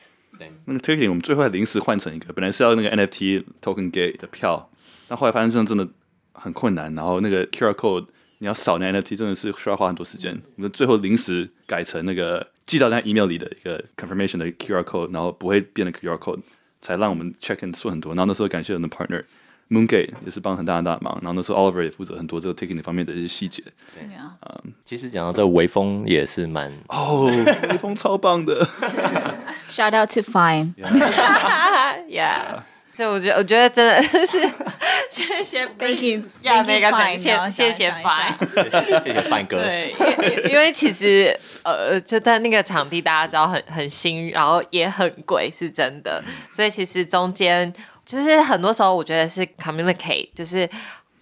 那个 ticketing 我们最后还临时换成一个，本来是要那个 NFT token gate 的票，但后来发现这样真的很困难，然后那个 QR code 你要扫那 NFT 真的是需要花很多时间，我们最后临时改成那个 寄到那 email 里的一个 confirmation 的 QR code，然后不会变的 QR code，才让我们 check in 数很多。然后那时候感谢我们的 partner Moongate 也是帮很大很大的忙，然后那时候 Oliver 也负责很多这个 ticketing 方面的一些细节。Yeah. 其实讲到这个微风也是蛮哦，微风超棒的。Shout out to Fine. 对，我觉得我觉得真的 (laughs) 是谢谢. Yeah，Thank 每 you, 个然后谢谢想一下 Fine。谢谢范哥。对，因因为其实呃，就在那个场地，大家知道很很新，然后也很贵，是真的。所以其实中间就是很多时候，我觉得是 communicate，就是。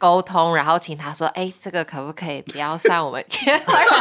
沟通，然后请他说：“哎，这个可不可以不要算我们钱，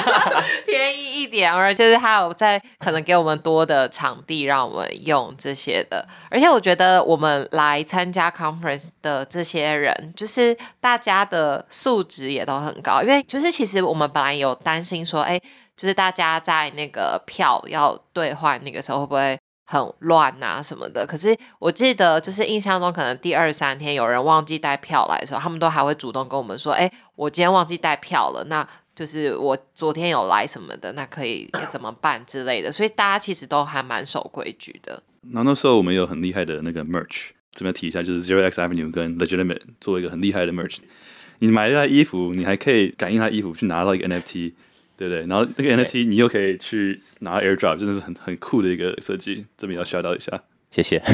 (laughs) 便宜一点？或者就是他有在可能给我们多的场地让我们用这些的。而且我觉得我们来参加 conference 的这些人，就是大家的素质也都很高，因为就是其实我们本来有担心说，哎，就是大家在那个票要兑换那个时候会不会？很乱啊什么的，可是我记得就是印象中，可能第二三天有人忘记带票来的时候，他们都还会主动跟我们说：“哎、我今天忘记带票了，那就是我昨天有来什么的，那可以怎么办之类的。”所以大家其实都还蛮守规矩的。然后那时候我们有很厉害的那个 merch，这边提一下，就是 Zero X Avenue 跟 Legitimate 做一个很厉害的 merch。你买一套衣服，你还可以感应它衣服去拿到一个 NFT，对不对？然后那个 NFT 你又可以去拿 AirDrop，真的是很很酷的一个设计，这边要 shout out 一下。谢谢。(laughs)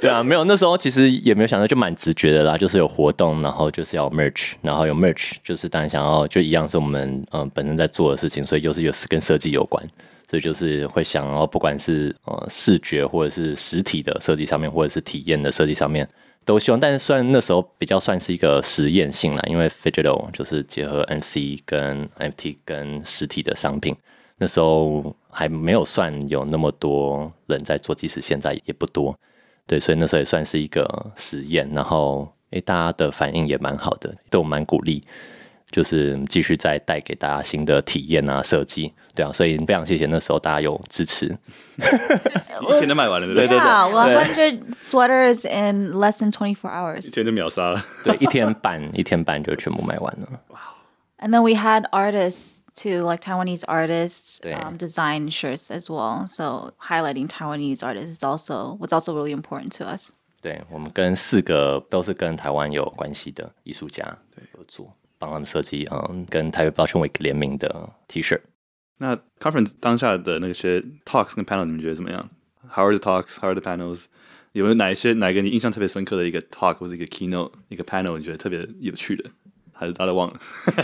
对啊，没有那时候其实也没有想到，就蛮直觉的啦，就是有活动，然后就是要 merch，然后有 merch，就是当然想要就一样是我们嗯、呃本身在做的事情，所以就是有跟设计有关，所以就是会想要不管是呃视觉或者是实体的设计上面，或者是体验的设计上面。都希望，但是虽然那时候比较算是一个实验性啦，因为 Digital 就是结合 NFC 跟 NFT 跟实体的商品，那时候还没有算有那么多人在做，即使现在也不多。对，所以那时候也算是一个实验，然后诶，大家的反应也蛮好的，对我蛮鼓励，就是继续再带给大家新的体验啊、设计，对啊，所以非常谢谢那时候大家有支持。一天都卖完了，对对对？Yeah, 100 sweaters in less than twenty four hours. 一天就秒杀了。对，一天半一天半就全部卖完了。And then we had artists too, like Taiwanese artists, um, design shirts as well. So highlighting Taiwanese artists is also was also really important to us. 对，我们跟四个都是跟台湾有关系的艺术家合作，帮他们设计嗯跟台北 Fashion Week 联名的 T 恤。那 conference 当下的那些 talks 跟 panel，你们觉得怎么样？How are the talks? How are the panels? 有没有哪一些哪一个你印象特别深刻的一个 talk 或者一个 keynote 一个 panel，你觉得特别有趣的？还是大家忘了？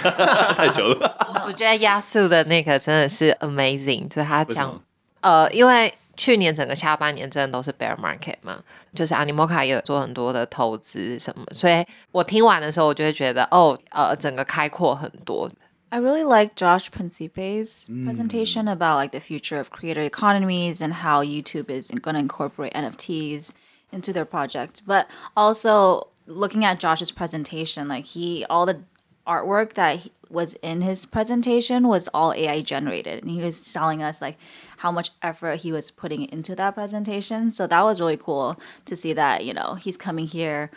(laughs) 太久了。我觉得亚速的那个真的是 amazing，就是他讲呃，因为去年整个下半年真的都是 bear market 嘛，就是 Animoca 也有做很多的投资什么，所以我听完的时候，我就会觉得哦，呃，整个开阔很多。 I really like Josh Principe's presentation about like the future of creator economies and how YouTube is going to incorporate NFTs into their project. But also looking at Josh's presentation, like he all the artwork that he, was in his presentation was all AI generated, and he was telling us like how much effort he was putting into that presentation. So that was really cool to see that you know he's coming here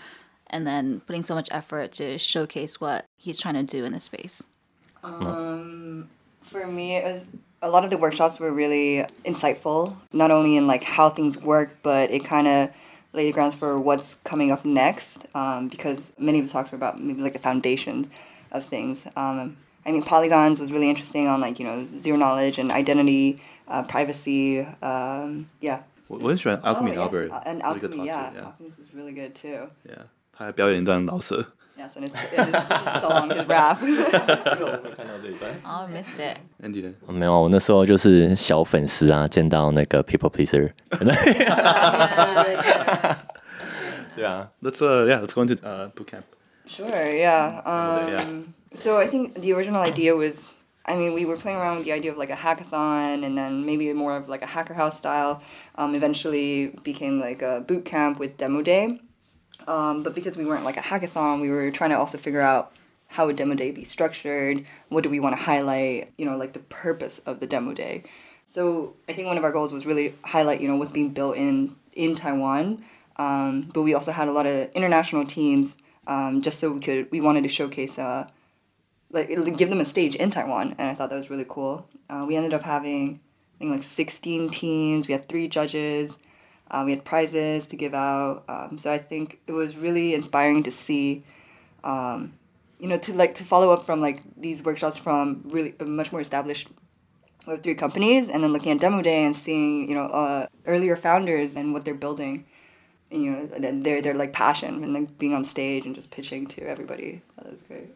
and then putting so much effort to showcase what he's trying to do in the space. For me, was, a lot of the workshops were really insightful, not only in like how things work, but it kind of laid the grounds for what's coming up next. Um, because many of the talks were about maybe like the foundations of things. Um, I mean, Polygons was really interesting on like you know zero knowledge and identity, uh, privacy. Um, yeah. Well, is oh, Alchemy、oh, Albert，、yes, and uh, Alchemy, yeah, yeah. Alchemy is really good too. Yeah，他还表演一段老舍。Yes, and it's so song, his rap. (laughs) (laughs) oh, I missed it. Andy 呢？没有，我那时候就是小粉丝啊，见到那个 (laughs) pplpleasr。对啊，Let's uh yeah, let's go into uh boot camp. Sure, yeah. Well, yeah. Um, So I think the original idea was, I mean, we were playing around with the idea of like a hackathon and then maybe more of like a hacker house style. Um, eventually became like a boot camp with demo day. Um, but because we weren't like a hackathon, we were trying to also figure out how would demo day be structured? What do we want to highlight? You know, like the purpose of the demo day. So I think one of our goals was really highlight, you know, what's being built in in Taiwan. Um, but we also had a lot of international teams, um, just so we could we wanted to showcase uh, like give them a stage in Taiwan, and I thought that was really cool. Uh, we ended up having I think like sixteen teams. We had three judges. Uh, we had prizes to give out. Um, so I think it was really inspiring to see, um, you know, to like to follow up from like these workshops from really uh, much more established Web three companies, and then looking at demo day and seeing you know uh, earlier founders and what they're building And, you know, and then their their like passion and like being on stage and just pitching to everybody. That was great.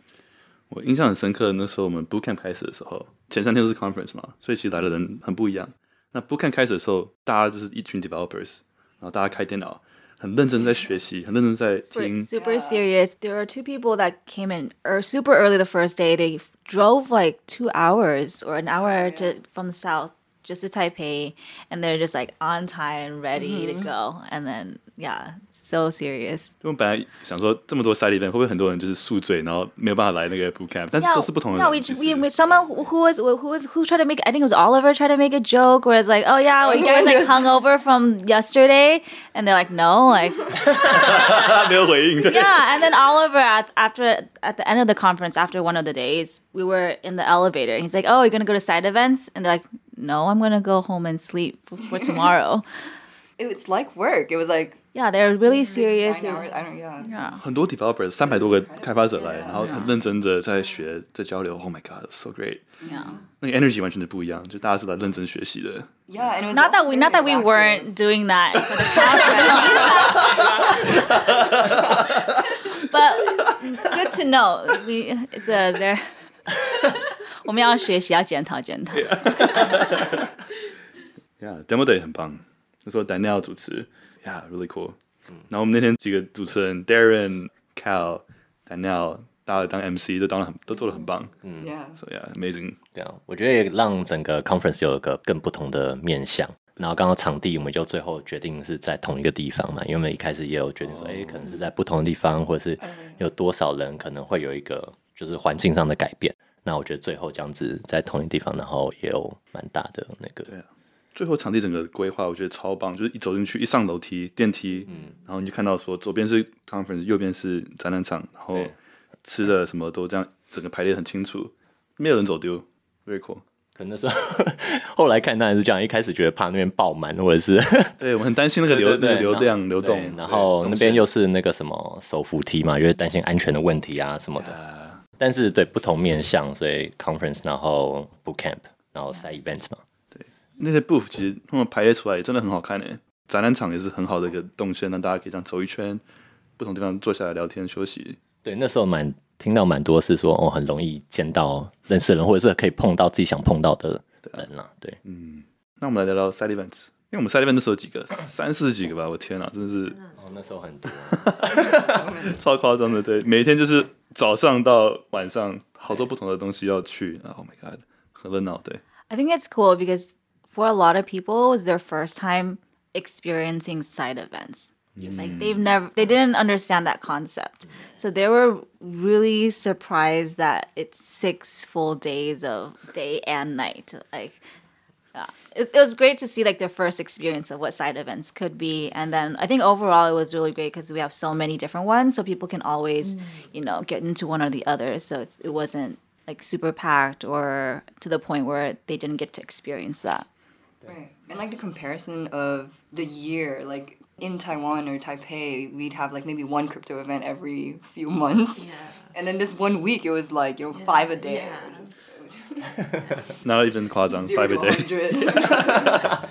我印象很深刻，那时候我们 boot camp 开始的时候，前三天都是 conference 嘛，所以其实来的人很不一样。那 boot camp 开始的时候，大家就是一群 developers，然后大家开电脑，很认真在学习，很认真在听。 Super serious. There were two people that came in er, super early the first day. They f- drove like two hours or an hour to, from the south just to Taipei, and they're just like on time, ready to go. And then yeah, so serious. 我们本来想说这么多 side event 会不会很多人就是宿醉，然后没有办法来那个 boot camp，但是都是不同的 yeah, 人。 we, 其实 we, we someone who who was who was who tried to make I think it was Oliver tried to make a joke where it's like, oh yeah, well, you guys like hungover from yesterday, and they're like, no, like (laughs) (laughs) 没有回应。对 yeah. And then Oliver at after at the end of the conference after one of the days, we were in the elevator. He's like, oh, you're gonna go to side events, and they're like, no, I'm gonna go home and sleep for, for tomorrow. (laughs) It, it's like work. It was like yeah, they're really serious. nine hours. I don't. Yeah. Yeah. 很多 developers 三百多个开发者来，然后很认真的在学，在交流。Oh my god，so great！ Yeah. 那个 energy 完全是不一样，就大家是来认真学习的。 Yeah, and it was Not that also we very not that we interactive. weren't doing that (laughs) for the conference. but good to know. We it's a there. (laughs) (laughs) 我们要学习，要检讨检讨。(laughs) Yeah，demo day 很棒。那时候 Daniel 主持，Yeah，really cool。然后我们那天几个主持人 Darren、Cal、Daniel 大家当 MC 都当的很都做的很棒。Yeah. So yeah, amazing. 对啊，我觉得也让整个 conference 有一个更不同的面向。然后刚刚场地，我们就最后决定是在同一个地方嘛，因为我们一开始也有决定说，哎、可能是在不同的地方，或者是有多少人可能会有一个就是环境上的改变。那我觉得最后这样子在同一地方，然后也有蛮大的那个，最后场地整个规划我觉得超棒，就是一走进去，一上楼梯电梯，嗯，然后你就看到说左边是 conference，右边是展览场，然后吃的什么都这样，整个排列很清楚，没有人走丢，very cool。可能那时候 (laughs) 后来看当然是这样，一开始觉得怕那边爆满，或者是 (laughs) 对我们很担心那个流流量流动，然后那边又是那个什么手扶梯嘛，因为担心安全的问题啊什么的。但是对不同面向，所以 conference，然后 boot camp，然后 side events 嘛。那些 booth 其实他们排列出来真的很好看诶，展览场也是很好的一个动线，让大家可以这样走一圈，不同地方坐下来聊天休息。对，那时候蛮听到蛮多是说哦，很容易见到认识的人，或者是可以碰到自己想碰到的人啦。对，嗯那我们来聊聊 side events，因为我们 side event 那时候有几个，三四十几个吧，我天啊，真的是哦，那时候很多，超夸张的。对，每天就是早上到晚上，好多不同的东西要去。Oh (laughs) my god，很热闹。对， I think it's cool because for a lot of people, it was their first time experiencing side events. Like they've never, they didn't understand that concept. So they were really surprised that it's six full days of day and night. Like, yeah, it's, it was great to see like their first experience of what side events could be. And then I think overall it was really great because we have so many different ones. So people can always, mm. you know, get into one or the other. So it, it wasn't like super packed or to the point where they didn't get to experience that. Right. And like the comparison of the year, like in Taiwan or Taipei, we'd have like maybe one crypto event every few months. And then this one week, it was like, you know, five a day. (laughs) not even 夸张 Zero ，five a to day。 100.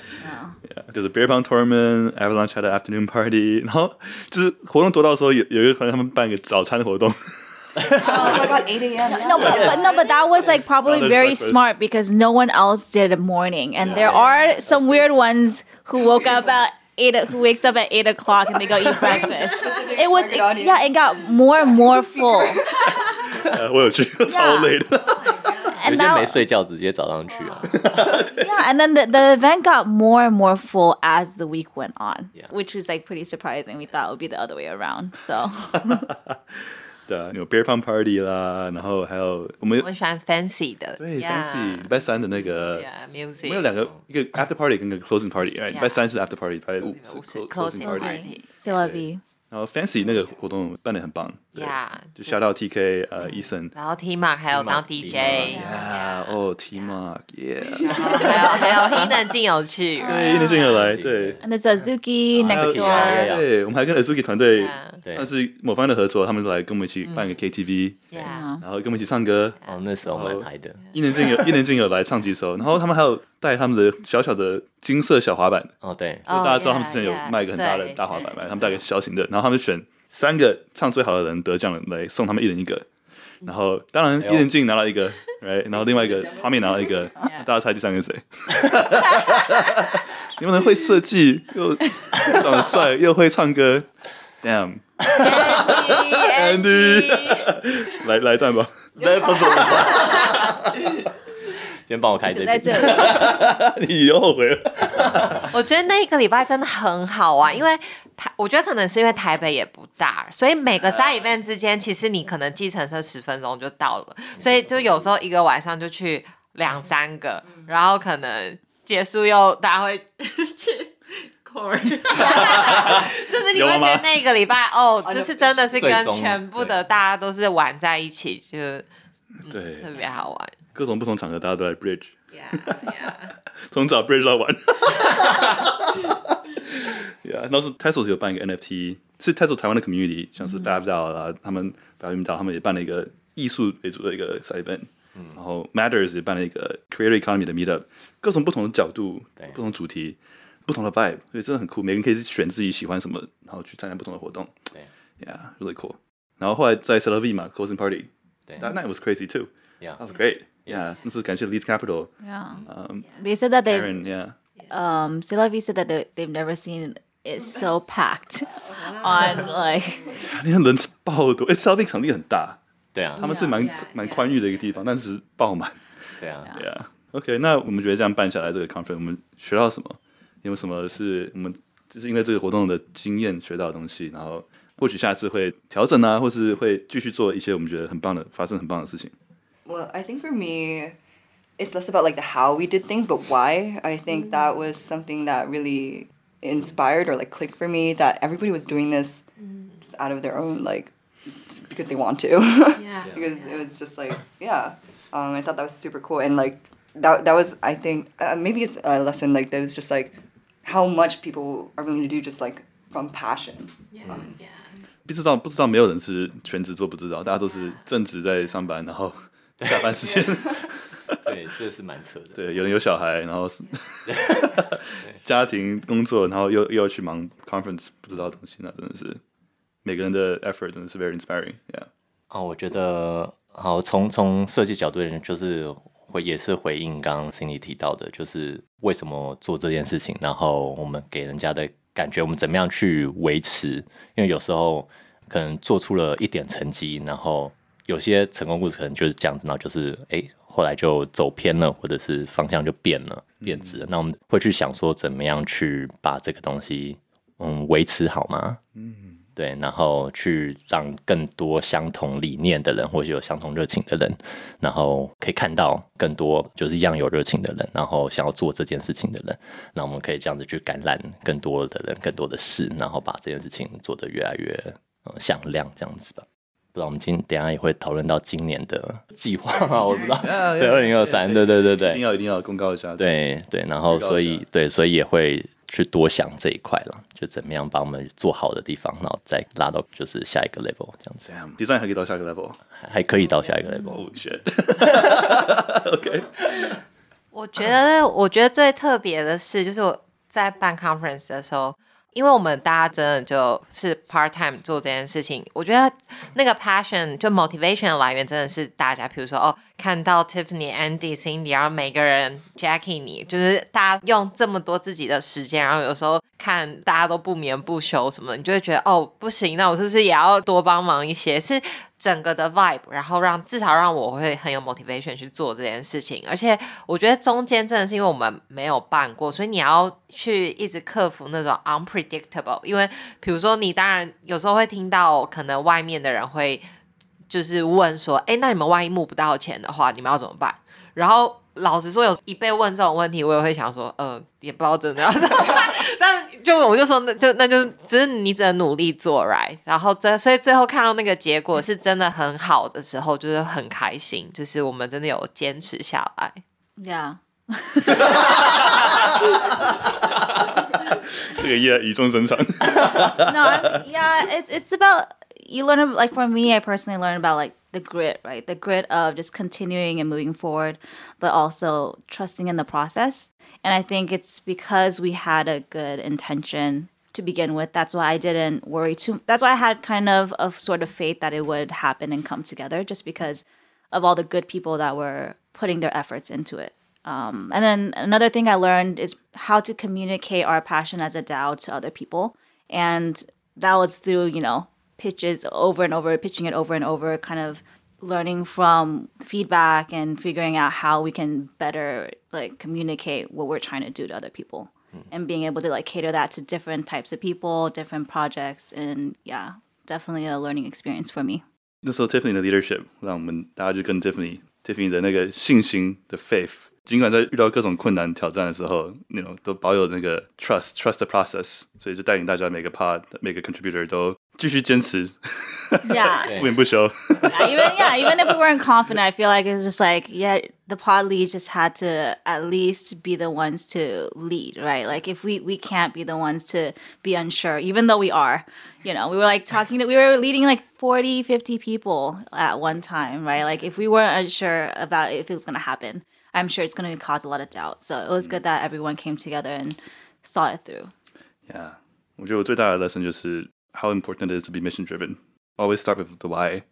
就是 beer pong tournament、avalanche had an afternoon party，然后就是活动多到说有有一个团他们办一个早餐活动， oh (laughs) my god, 8 a.m. (laughs) No, but, but no, but that was like probably there's very breakfast. smart because no one else did a morning, and there are some weird ones who woke up at eight, who wakes up at eight o'clock and they go eat breakfast. It was target audience. yeah, it got more and more full, 呃，我有去，超累的。 有 and 些没 (laughs) now 睡觉直接早上去啊。 yeah, and then the, the event got more and more full as the week went on, Yeah. which was like pretty surprising. We thought it would be the other way around. So (laughs) 对啊，有 beer pong party 啦，然后还有我们我喜欢 fancy 的，对 yeah, fancy 礼拜三的那个 yeah 我 music，们有两个，一个 after party 跟一个 closing party，right？礼拜 Yeah 三是 after party，礼拜五五是是 clo- closing party。 party， c'est la vie. 然后 Fancy 那个活动办的很棒，对就 shout out TK 呃、uh, Eason，、然后 T Mark 还有当 DJ，哦 T Mark，yeah，还有还有伊能静有去，对，伊能静有来，对，And the Azuki next door，、对，我们还跟 Azuki 团队算是某方的合作，他们来跟我们一起办个 KTV，、嗯、然后跟我们一起唱歌，哦、那时候蛮嗨的，伊能静有伊能静有来唱几首，然后他们还有。带他们的小小的金色小滑板，哦，对，就大家知道他们之前有卖一个很大的大滑板对嘛，他们带个小型的，然后他们选三个唱最好的人得奖的来送他们一人一个。然后当然一人进拿到一个，right，然后另外一个 (laughs) 画面拿到一个，大家猜第三个是谁？(laughs) 你们会设计又又长得帅 (laughs) 又会唱歌，damn。Andy，来来一段吧。不不不，先帮我开这就在这。里。(laughs) 你又后悔了。(laughs) 我觉得那一个礼拜真的很好玩，因为台，我觉得可能是因为台北也不大，所以每个 side event 之间，其实你可能计程车十分钟就到了，所以就有时候一个晚上就去两三个，然后可能结束又大家会 (laughs) 去。就是你会觉得那个礼拜哦，就是真的是跟全部的大家都是玩在一起，就对，特别好玩。各种不同场合大家都来 yeah. 从早 bridge 到晚。yeah，那是 Tesla 有办一个 NFT，是 Tesla 台湾的 community，像是 Fab DAO 啦，他们 Fab DAO 他们也办了一个艺术为主的一个 side event，然后 Matters 也办了一个 Creator Economy 的 meetup，各种不同的角度、不同主题、不同的 vibe，所以真的很酷。每个人可以选自己喜欢什么，然后去参加不同的活动。对，Yeah，really cool。然后后来在 c e l a V 嘛 closing party，that night was crazy too。Yeah. That was great. Yeah, this is actually Leeds Capital. Yeah. Um, they said that they. Karen, yeah. Um, CÉ LA VI said that they, they've never seen it so packed (laughs) on like. 那人爆多，哎，CÉ LA VI 场地很大，对啊，他们是蛮蛮宽裕的一个地方，但是爆满。对啊，对啊。OK，那我们觉得这样办下来这个 conference，我们学到什么？有没有什么是我们就是因为这个活动的经验学到的东西？然后或许下次会调整啊，或是会继续做一些我们觉得很棒的、发生很棒的事情。Well, I think for me, it's less about like the how we did things, but why. I think that was something that really inspired or like clicked for me. That everybody was doing this just out of their own like because they want to. (laughs) Yeah. because it was just like yeah. Um, I thought that was super cool and like that that was I think uh, maybe it's a lesson like that was just like how much people are willing to do just like from passion. Yeah, yeah. 不知道不知道，没有人是全职做不知道，大家都是正职在上班，然后 下班时间，(laughs) 对，这是蛮扯的。对，有人有小孩，然后是 (laughs) 家庭工作，然后又又要去忙 conference 不知道的东西，那真的是每个人的 effort 真的是 very inspiring，yeah。哦，我觉得好，从从设计角度就是回也是回应刚刚 Cindy 提到的，就是为什么做这件事情，然后我们给人家的感觉，我们怎么样去维持？因为有时候可能做出了一点成绩，然后有些成功故事可能就是这样子，然后就是哎，后来就走偏了，或者是方向就变了，变质了。那我们会去想说，怎么样去把这个东西嗯维持好吗？对，然后去让更多相同理念的人，或者有相同热情的人，然后可以看到更多就是一样有热情的人，然后想要做这件事情的人，那我们可以这样子去感染更多的人、更多的事，然后把这件事情做得越来越呃响亮，这样子吧。不知道我们今等一下也会讨论到今年的计划啊，(laughs) 我不知道，对，二零二三，对对对对一定对，要一定要公告一下。，对对，然后所以对，所以也会去多想这一块了，就怎么样把我们做好的地方，然后再拉到就是下一个 level 这样子，Damn, design 还可以到下一个 level。还可以到下一个 level。Oh. (laughs) OK，我觉得，我觉得最特别的是，就是我在办 conference 的时候，因为我们大家真的就是 part time 做这件事情，我觉得那个 passion 就 motivation 的来源真的是大家，比如说哦，看到 Tiffany、Andy、Cindy，然后每个人 Jackie 你，就是大家用这么多自己的时间，然后有时候看大家都不眠不休什么的，你就会觉得哦，不行，那我是不是也要多帮忙一些？是整个的 vibe，然后让至少让我会很有 motivation 去做这件事情。而且我觉得中间真的是因为我们没有办过，所以你要去一直克服那种 unpredictable。因为比如说你当然有时候会听到可能外面的人会就是问说，哎，那你们万一募不到钱的话，你们要怎么办？然后老实说，有一被问这种问题，我也会想说，呃，也不知道真的要怎么办。(laughs) 但就我就说，那就那就只是你只能努力做，right？然后最所以最后看到那个结果是真的很好的时候，就是很开心，就是我们真的有坚持下来。Yeah. (laughs) 这个夜语重深长。no, I, yeah, it, it's about you learn like for me, I personally learned about like the grit, right? The grit of just continuing and moving forward, but also trusting in the process. And I think it's because we had a good intention to begin with. That's why I didn't worry too. That's why I had kind of a sort of faith that it would happen and come together, just because of all the good people that were putting their efforts into it. Um, and then another thing I learned is how to communicate our passion as a DAO to other people. And that was through, you know, pitches over and over, pitching it over and over, kind of learning from feedback and figuring out how we can better like communicate what we're trying to do to other people and being able to like cater that to different types of people, different projects. And yeah, definitely a learning experience for me. 那时候 Tiffany 的 leadership 让我们大家就跟 Tiffany Tiffany 的那个信心的 faith，尽管在遇到各种困难挑战的时候，那种都保有那个 trust trust the process，所以就带领大家每个 part 每个 contributor 都 继续坚持， Yeah. (laughs) 不眠不休。 yeah, even yeah, even if we weren't confident, I feel like it's just like yeah, the pod leads just had to at least be the ones to lead, right? Like if we we can't be the ones to be unsure, even though we are, you know, we were like talking to we were leading like 40, 50 people at one time, right? Like if we weren't unsure about if it was gonna happen, I'm sure it's gonna cause a lot of doubt. So it was good that everyone came together and saw it through. Yeah，我觉得我最大的 lesson 就是 how important it is to be mission driven. Always start with the why.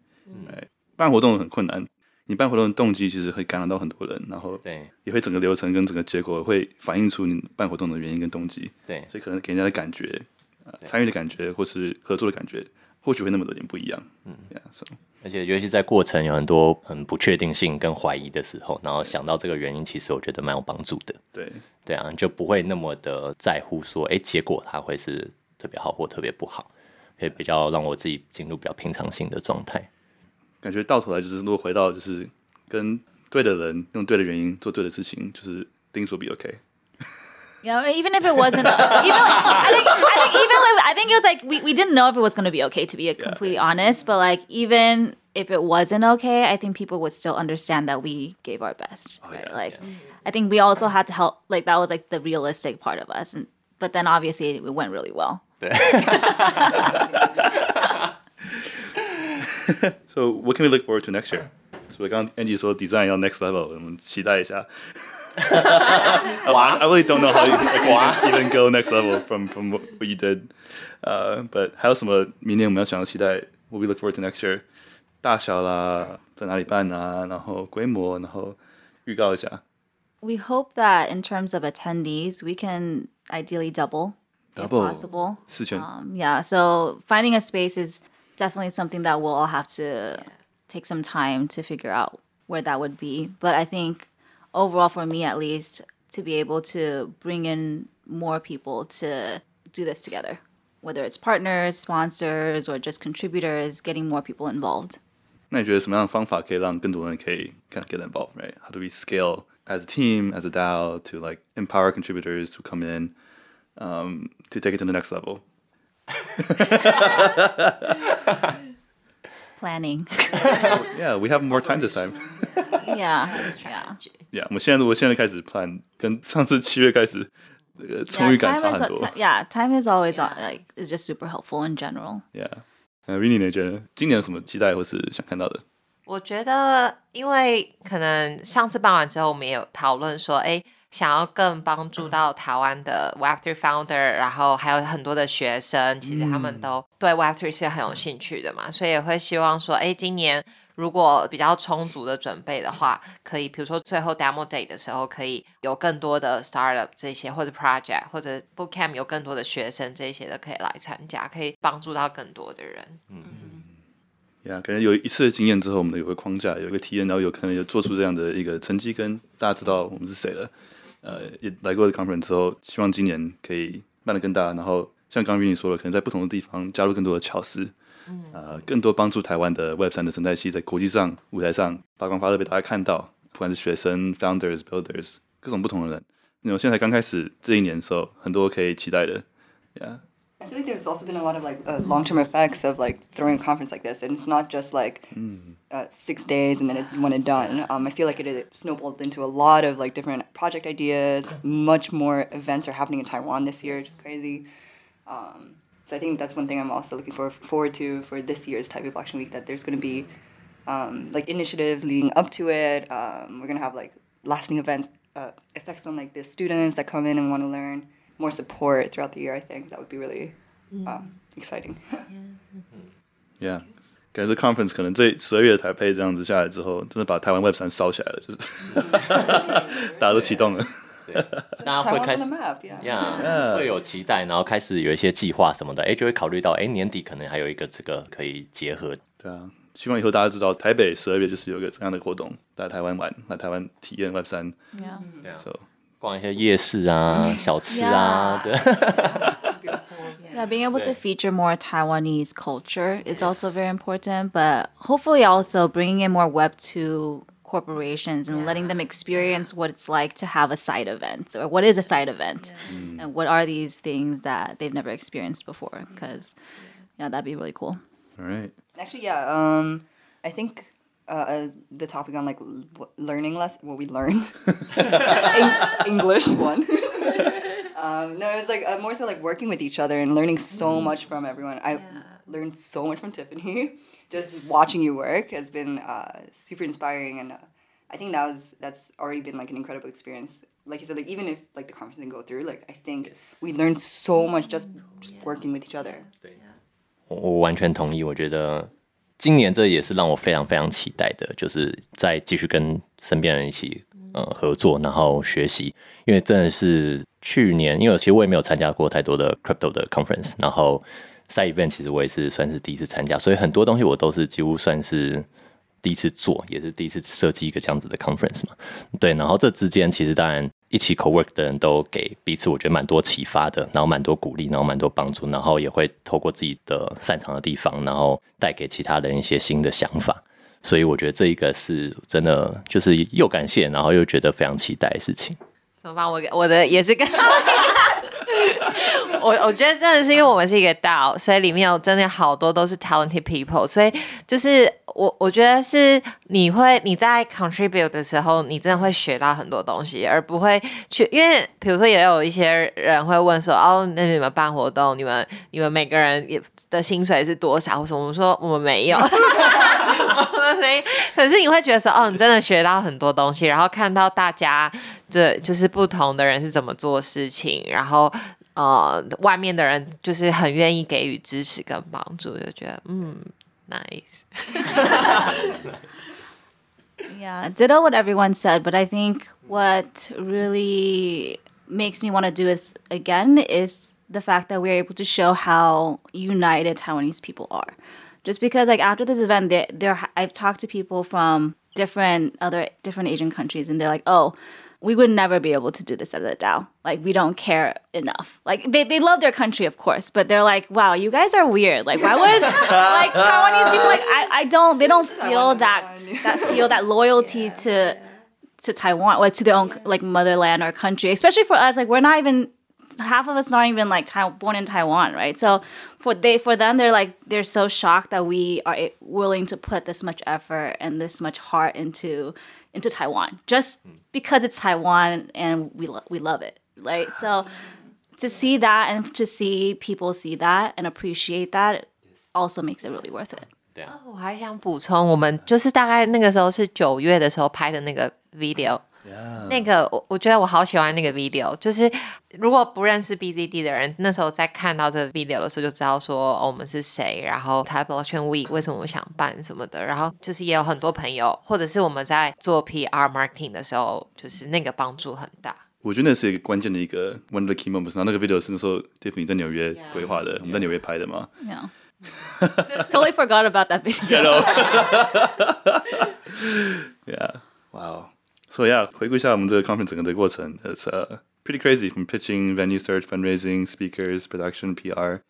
Right? 办活动很困难，你办活动的动机其实会感染到很多人，然后对也会整个流程跟整个结果会反映出你办活动的原因跟动机。对所以可能给人家的感觉，呃，参与的感觉或是合作的感觉，或许会那么多点不一样。嗯，Yeah，so 而且尤其在过程有很多很不确定性跟怀疑的时候，然后想到这个原因，其实我觉得蛮有帮助的。对，对啊，就不会那么的在乎说，哎，结果它会是特别好或特别不好，可以比较让我自己进入比较平常心的状态。感觉到头来就是如果回到就是跟对的人用对的原因做对的事情，就是 things will be okay。 You know, even if it wasn't, even I think, I think even if, I think it was like we, we didn't know if it was going to be okay to be completely honest, but like even if it wasn't okay, I think people would still understand that we gave our best, right? yeah, like I think we also had to help. Like that was like the realistic part of us, and but then obviously it went really well. So what can we look forward to next year? 所以刚刚 Angie 说 design 要 next level，我们期待一下。I really don't know how you can even go next level from from what what you did. Uh, but 还有什么明年我们要想要期待？What we look forward to next year？大小啦，在哪里办啊？然后规模，然后预告一下。 We hope that in terms of attendees, we can ideally double, Double. if possible. 四千 Um, yeah, so finding a space is definitely something that we'll all have to take some time to figure out where that would be. But I think overall, for me at least, to be able to bring in more people to do this together, whether it's partners, sponsors, or just contributors, getting more people involved. 那你觉得什么样的方法可以让更多人可以 kind of get involved, right? How do we scale as a team, as a DAO, to like empower contributors to come in, um, to take it to the next level. (laughs) Planning. (laughs) yeah, we have more time this time. (laughs) yeah, yeah. Yeah，我们现在我现在开始 plan，跟上次七月开始，呃，参与感差很多。Yeah, time is always on, like is just super helpful in general. Yeah，呃，Rinnie uh, 呢觉得今年有什么期待或是想看到的？我觉得，因为可能上次办完之后，我们也有讨论说，哎、欸。想要更帮助到台湾的 Web3 founder，然后还有很多的学生，其实他们都对 Web3 是很有兴趣的嘛，所以也会希望说，哎，今年如果比较充足的准备的话，可以比如说最后 Demo Day 的时候，可以有更多的 Startup 这些或者 Project 或者 Bootcamp 有更多的学生这些的可以来参加，可以帮助到更多的人。嗯呀，可能有一次的经验之后，我们有个框架，有一个体验，然后有可能有做出这样的一个成绩，跟大家知道我们是谁了。呃，也来过的 conference 之后，希望今年可以办得更大，然后像刚刚 Vinny 说了，可能在不同的地方加入更多的巧思，呃，更多帮助台湾的 Web 三的生态系在国际上舞台上发光发热，被大家看到，不管是学生、founders、builders，各种不同的人。那我现在才刚开始这一年的时候，很多可以期待的，Yeah。I feel like there's also been a lot of like uh, long-term effects of like throwing a conference like this, and it's not just like uh, six days and then it's one and done. Um, I feel like it, it snowballed into a lot of like different project ideas. Much more events are happening in Taiwan this year, which is crazy. Um, so I think that's one thing I'm also looking for, forward to for this year's Taipei Blockchain Week. That there's going to be um, like initiatives leading up to it. Um, we're going to have like lasting events, uh, effects on like the students that come in and want to learn More support throughout the year. I think that would be really um, exciting. Yeah，感觉这 conference 可能这十二月台配这样子下来之后，真的把台湾 Web 三烧起来了，就是大家都启动了。大家会 Taiwan's 开 on 始 the map, yeah. 呀会有期待，然后开始有一些计划什么的，哎，就会考虑到，哎，年底可能还有一个这个可以结合。对啊，希望以后大家知道，台北十二月就是有一个这样的活动，来台湾玩，来台湾体验 Web 三。 Yeah. So 逛一些夜市啊、小吃啊，对， Yeah, being (laughs) able to feature (laughs) more Taiwanese culture is also very important, but hopefully also bringing in more Web2 corporations and letting them experience what it's like to have a side event or what is a side event and what are these things that they've never experienced before because yeah, that'd be really cool. all right， Actually, yeah. Um, I think uh, uh, the topic on like l- w- learning less, what we learn, (laughs) Eng- English one. um, no, it's like uh, more so like working with each other and learning so much from everyone. I learned so much from Tiffany. Just watching you work has been uh, super inspiring, and uh, I think that was that's already been like an incredible experience. Like you said, like even if like the conference didn't go through, like I think we learned so much just, just working with each other. 我我完全同意。我觉得 今年这也是让我非常非常期待的，就是再继续跟身边人一起呃合作，然后学习。因为真的是去年，因为其实我也没有参加过太多的 crypto 的 conference，然后赛 event 其实我也是算是第一次参加，所以很多东西我都是几乎算是第一次做，也是第一次设计一个这样子的 conference 嘛。对，然后这之间其实当然一起 co work 的人都给彼此我觉得蛮多启发的，然后蛮多鼓励，然后蛮多帮助，然后也会透过自己的擅长的地方，然后带给其他人一些新的想法。所以我觉得这一个是真的，就是又感谢，然后又觉得非常期待的事情。怎么办？我我的也是跟 (laughs) (laughs) 我我觉得真的是因为我们是一个 DAO，所以里面有真的好多都是 talented people，所以就是我我觉得是你会你在 contribute 的时候，你真的会学到很多东西，而不会去因为比如说也有一些人会问说哦，那你们办活动，你们你们每个人的薪水是多少？或什么？我们说我们没有，(laughs) (laughs) 我们没。可是你会觉得说哦，你真的学到很多东西，然后看到大家这就是不同的人是怎么做事情，然后。呃，外面的人就是很愿意给予支持跟帮助，就觉得嗯，nice。 Yeah, (laughs) ditto what everyone said, but I think what really makes me want to do this again is the fact that we're able to show how united Taiwanese people are. Just because, like, after this event, there, there, I've talked to people from different other different Asian countries, and they're like, "Oh, we would never be able to do this as a DAO. Like we don't care enough. Like they, they love their country, of course, but they're like, wow, you guys are weird. Like why would like Taiwanese people like I, I don't they don't feel that that feel that loyalty to to Taiwan, like to their own like motherland or country. Especially for us, like we're not even half of us not even like Tai- born in Taiwan, right? So for they for them, they're like they're so shocked that we are willing to put this much effort and this much heart into into Taiwan just because it's Taiwan and we lo- we love it, right? So to see that and to see people see that and appreciate that also makes it really worth it. 我还想补充，我们就是大概那个时候是九月的时候拍的那个 video， 那个我我觉得我好喜欢那个 video，就是如果不认识 BZD 的人，那时候在看到这个 video 的时候就知道说、我们是谁，然后 Type Blockchain We 为什么我想办什么的，然后就是也有很多朋友或者是我们在做 PR marketing 的时候，就是那个帮助很大。我觉得那是一个关键的一个 one of the key moments。然后那个 video 是那时候 d i f f a n y 在纽约规划的我们在纽约拍的嘛。Yeah. (laughs) totally forgot about that video. (laughs) (laughs) yeah. Wow. So yeah，回顾一下我们这个 conference 整个的过程，It's uh, pretty crazy from pitching, venue search, fundraising, speakers, production, PR，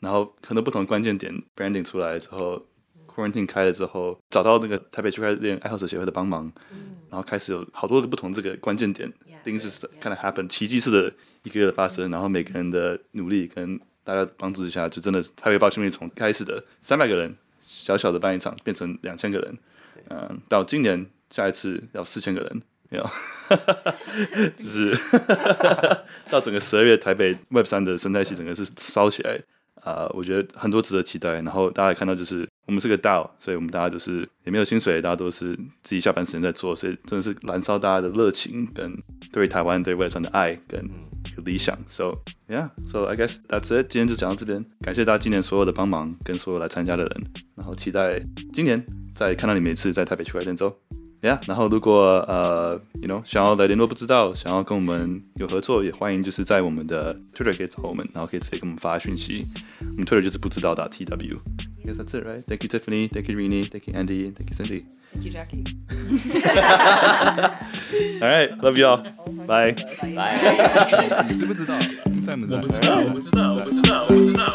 然后很多不同的关键点 branding 出来之后，quarantine 开了之后，找到那个台北区块链爱好者协会的帮忙，然后开始有好多的不同这个关键点 things just kind of happen，奇迹式的一个个的发生，然后每个人的努力跟大家帮助之下，就真的台北报训练从开始的三百个人小小的办一场，变成两千个人，嗯、到今年下一次要四千个人，没有，就是到整个十二月台北 Web 三的生态系整个是烧起来，啊、我觉得很多值得期待。然后大家也看到，就是我们是个 DAO，所以我们大家就是也没有薪水，大家都是自己下班时间在做，所以真的是燃烧大家的热情跟对台湾对 Web 三的爱跟理想。So yeah, so I guess that's it。今天就讲到这边，感谢大家今年所有的帮忙跟所有来参加的人，然后期待今年再看到你每次在台北区块链周。Yeah，然后如果呃，you know 想要来联络不知道，想要跟我们有合作，也欢迎就是在我们的 Twitter 可以找我们，然后可以直接给我们发讯息。我们 Twitter 就是不知道打 T W。I guess that's it, right? Thank you, Tiffany. Thank you, Rini. Thank you, Andy. Thank you, Cindy. Thank you, Jackie. All right, love you all. Bye. Bye.。知不知道？在我们我不知道，我不知道，我不知道，我不知道。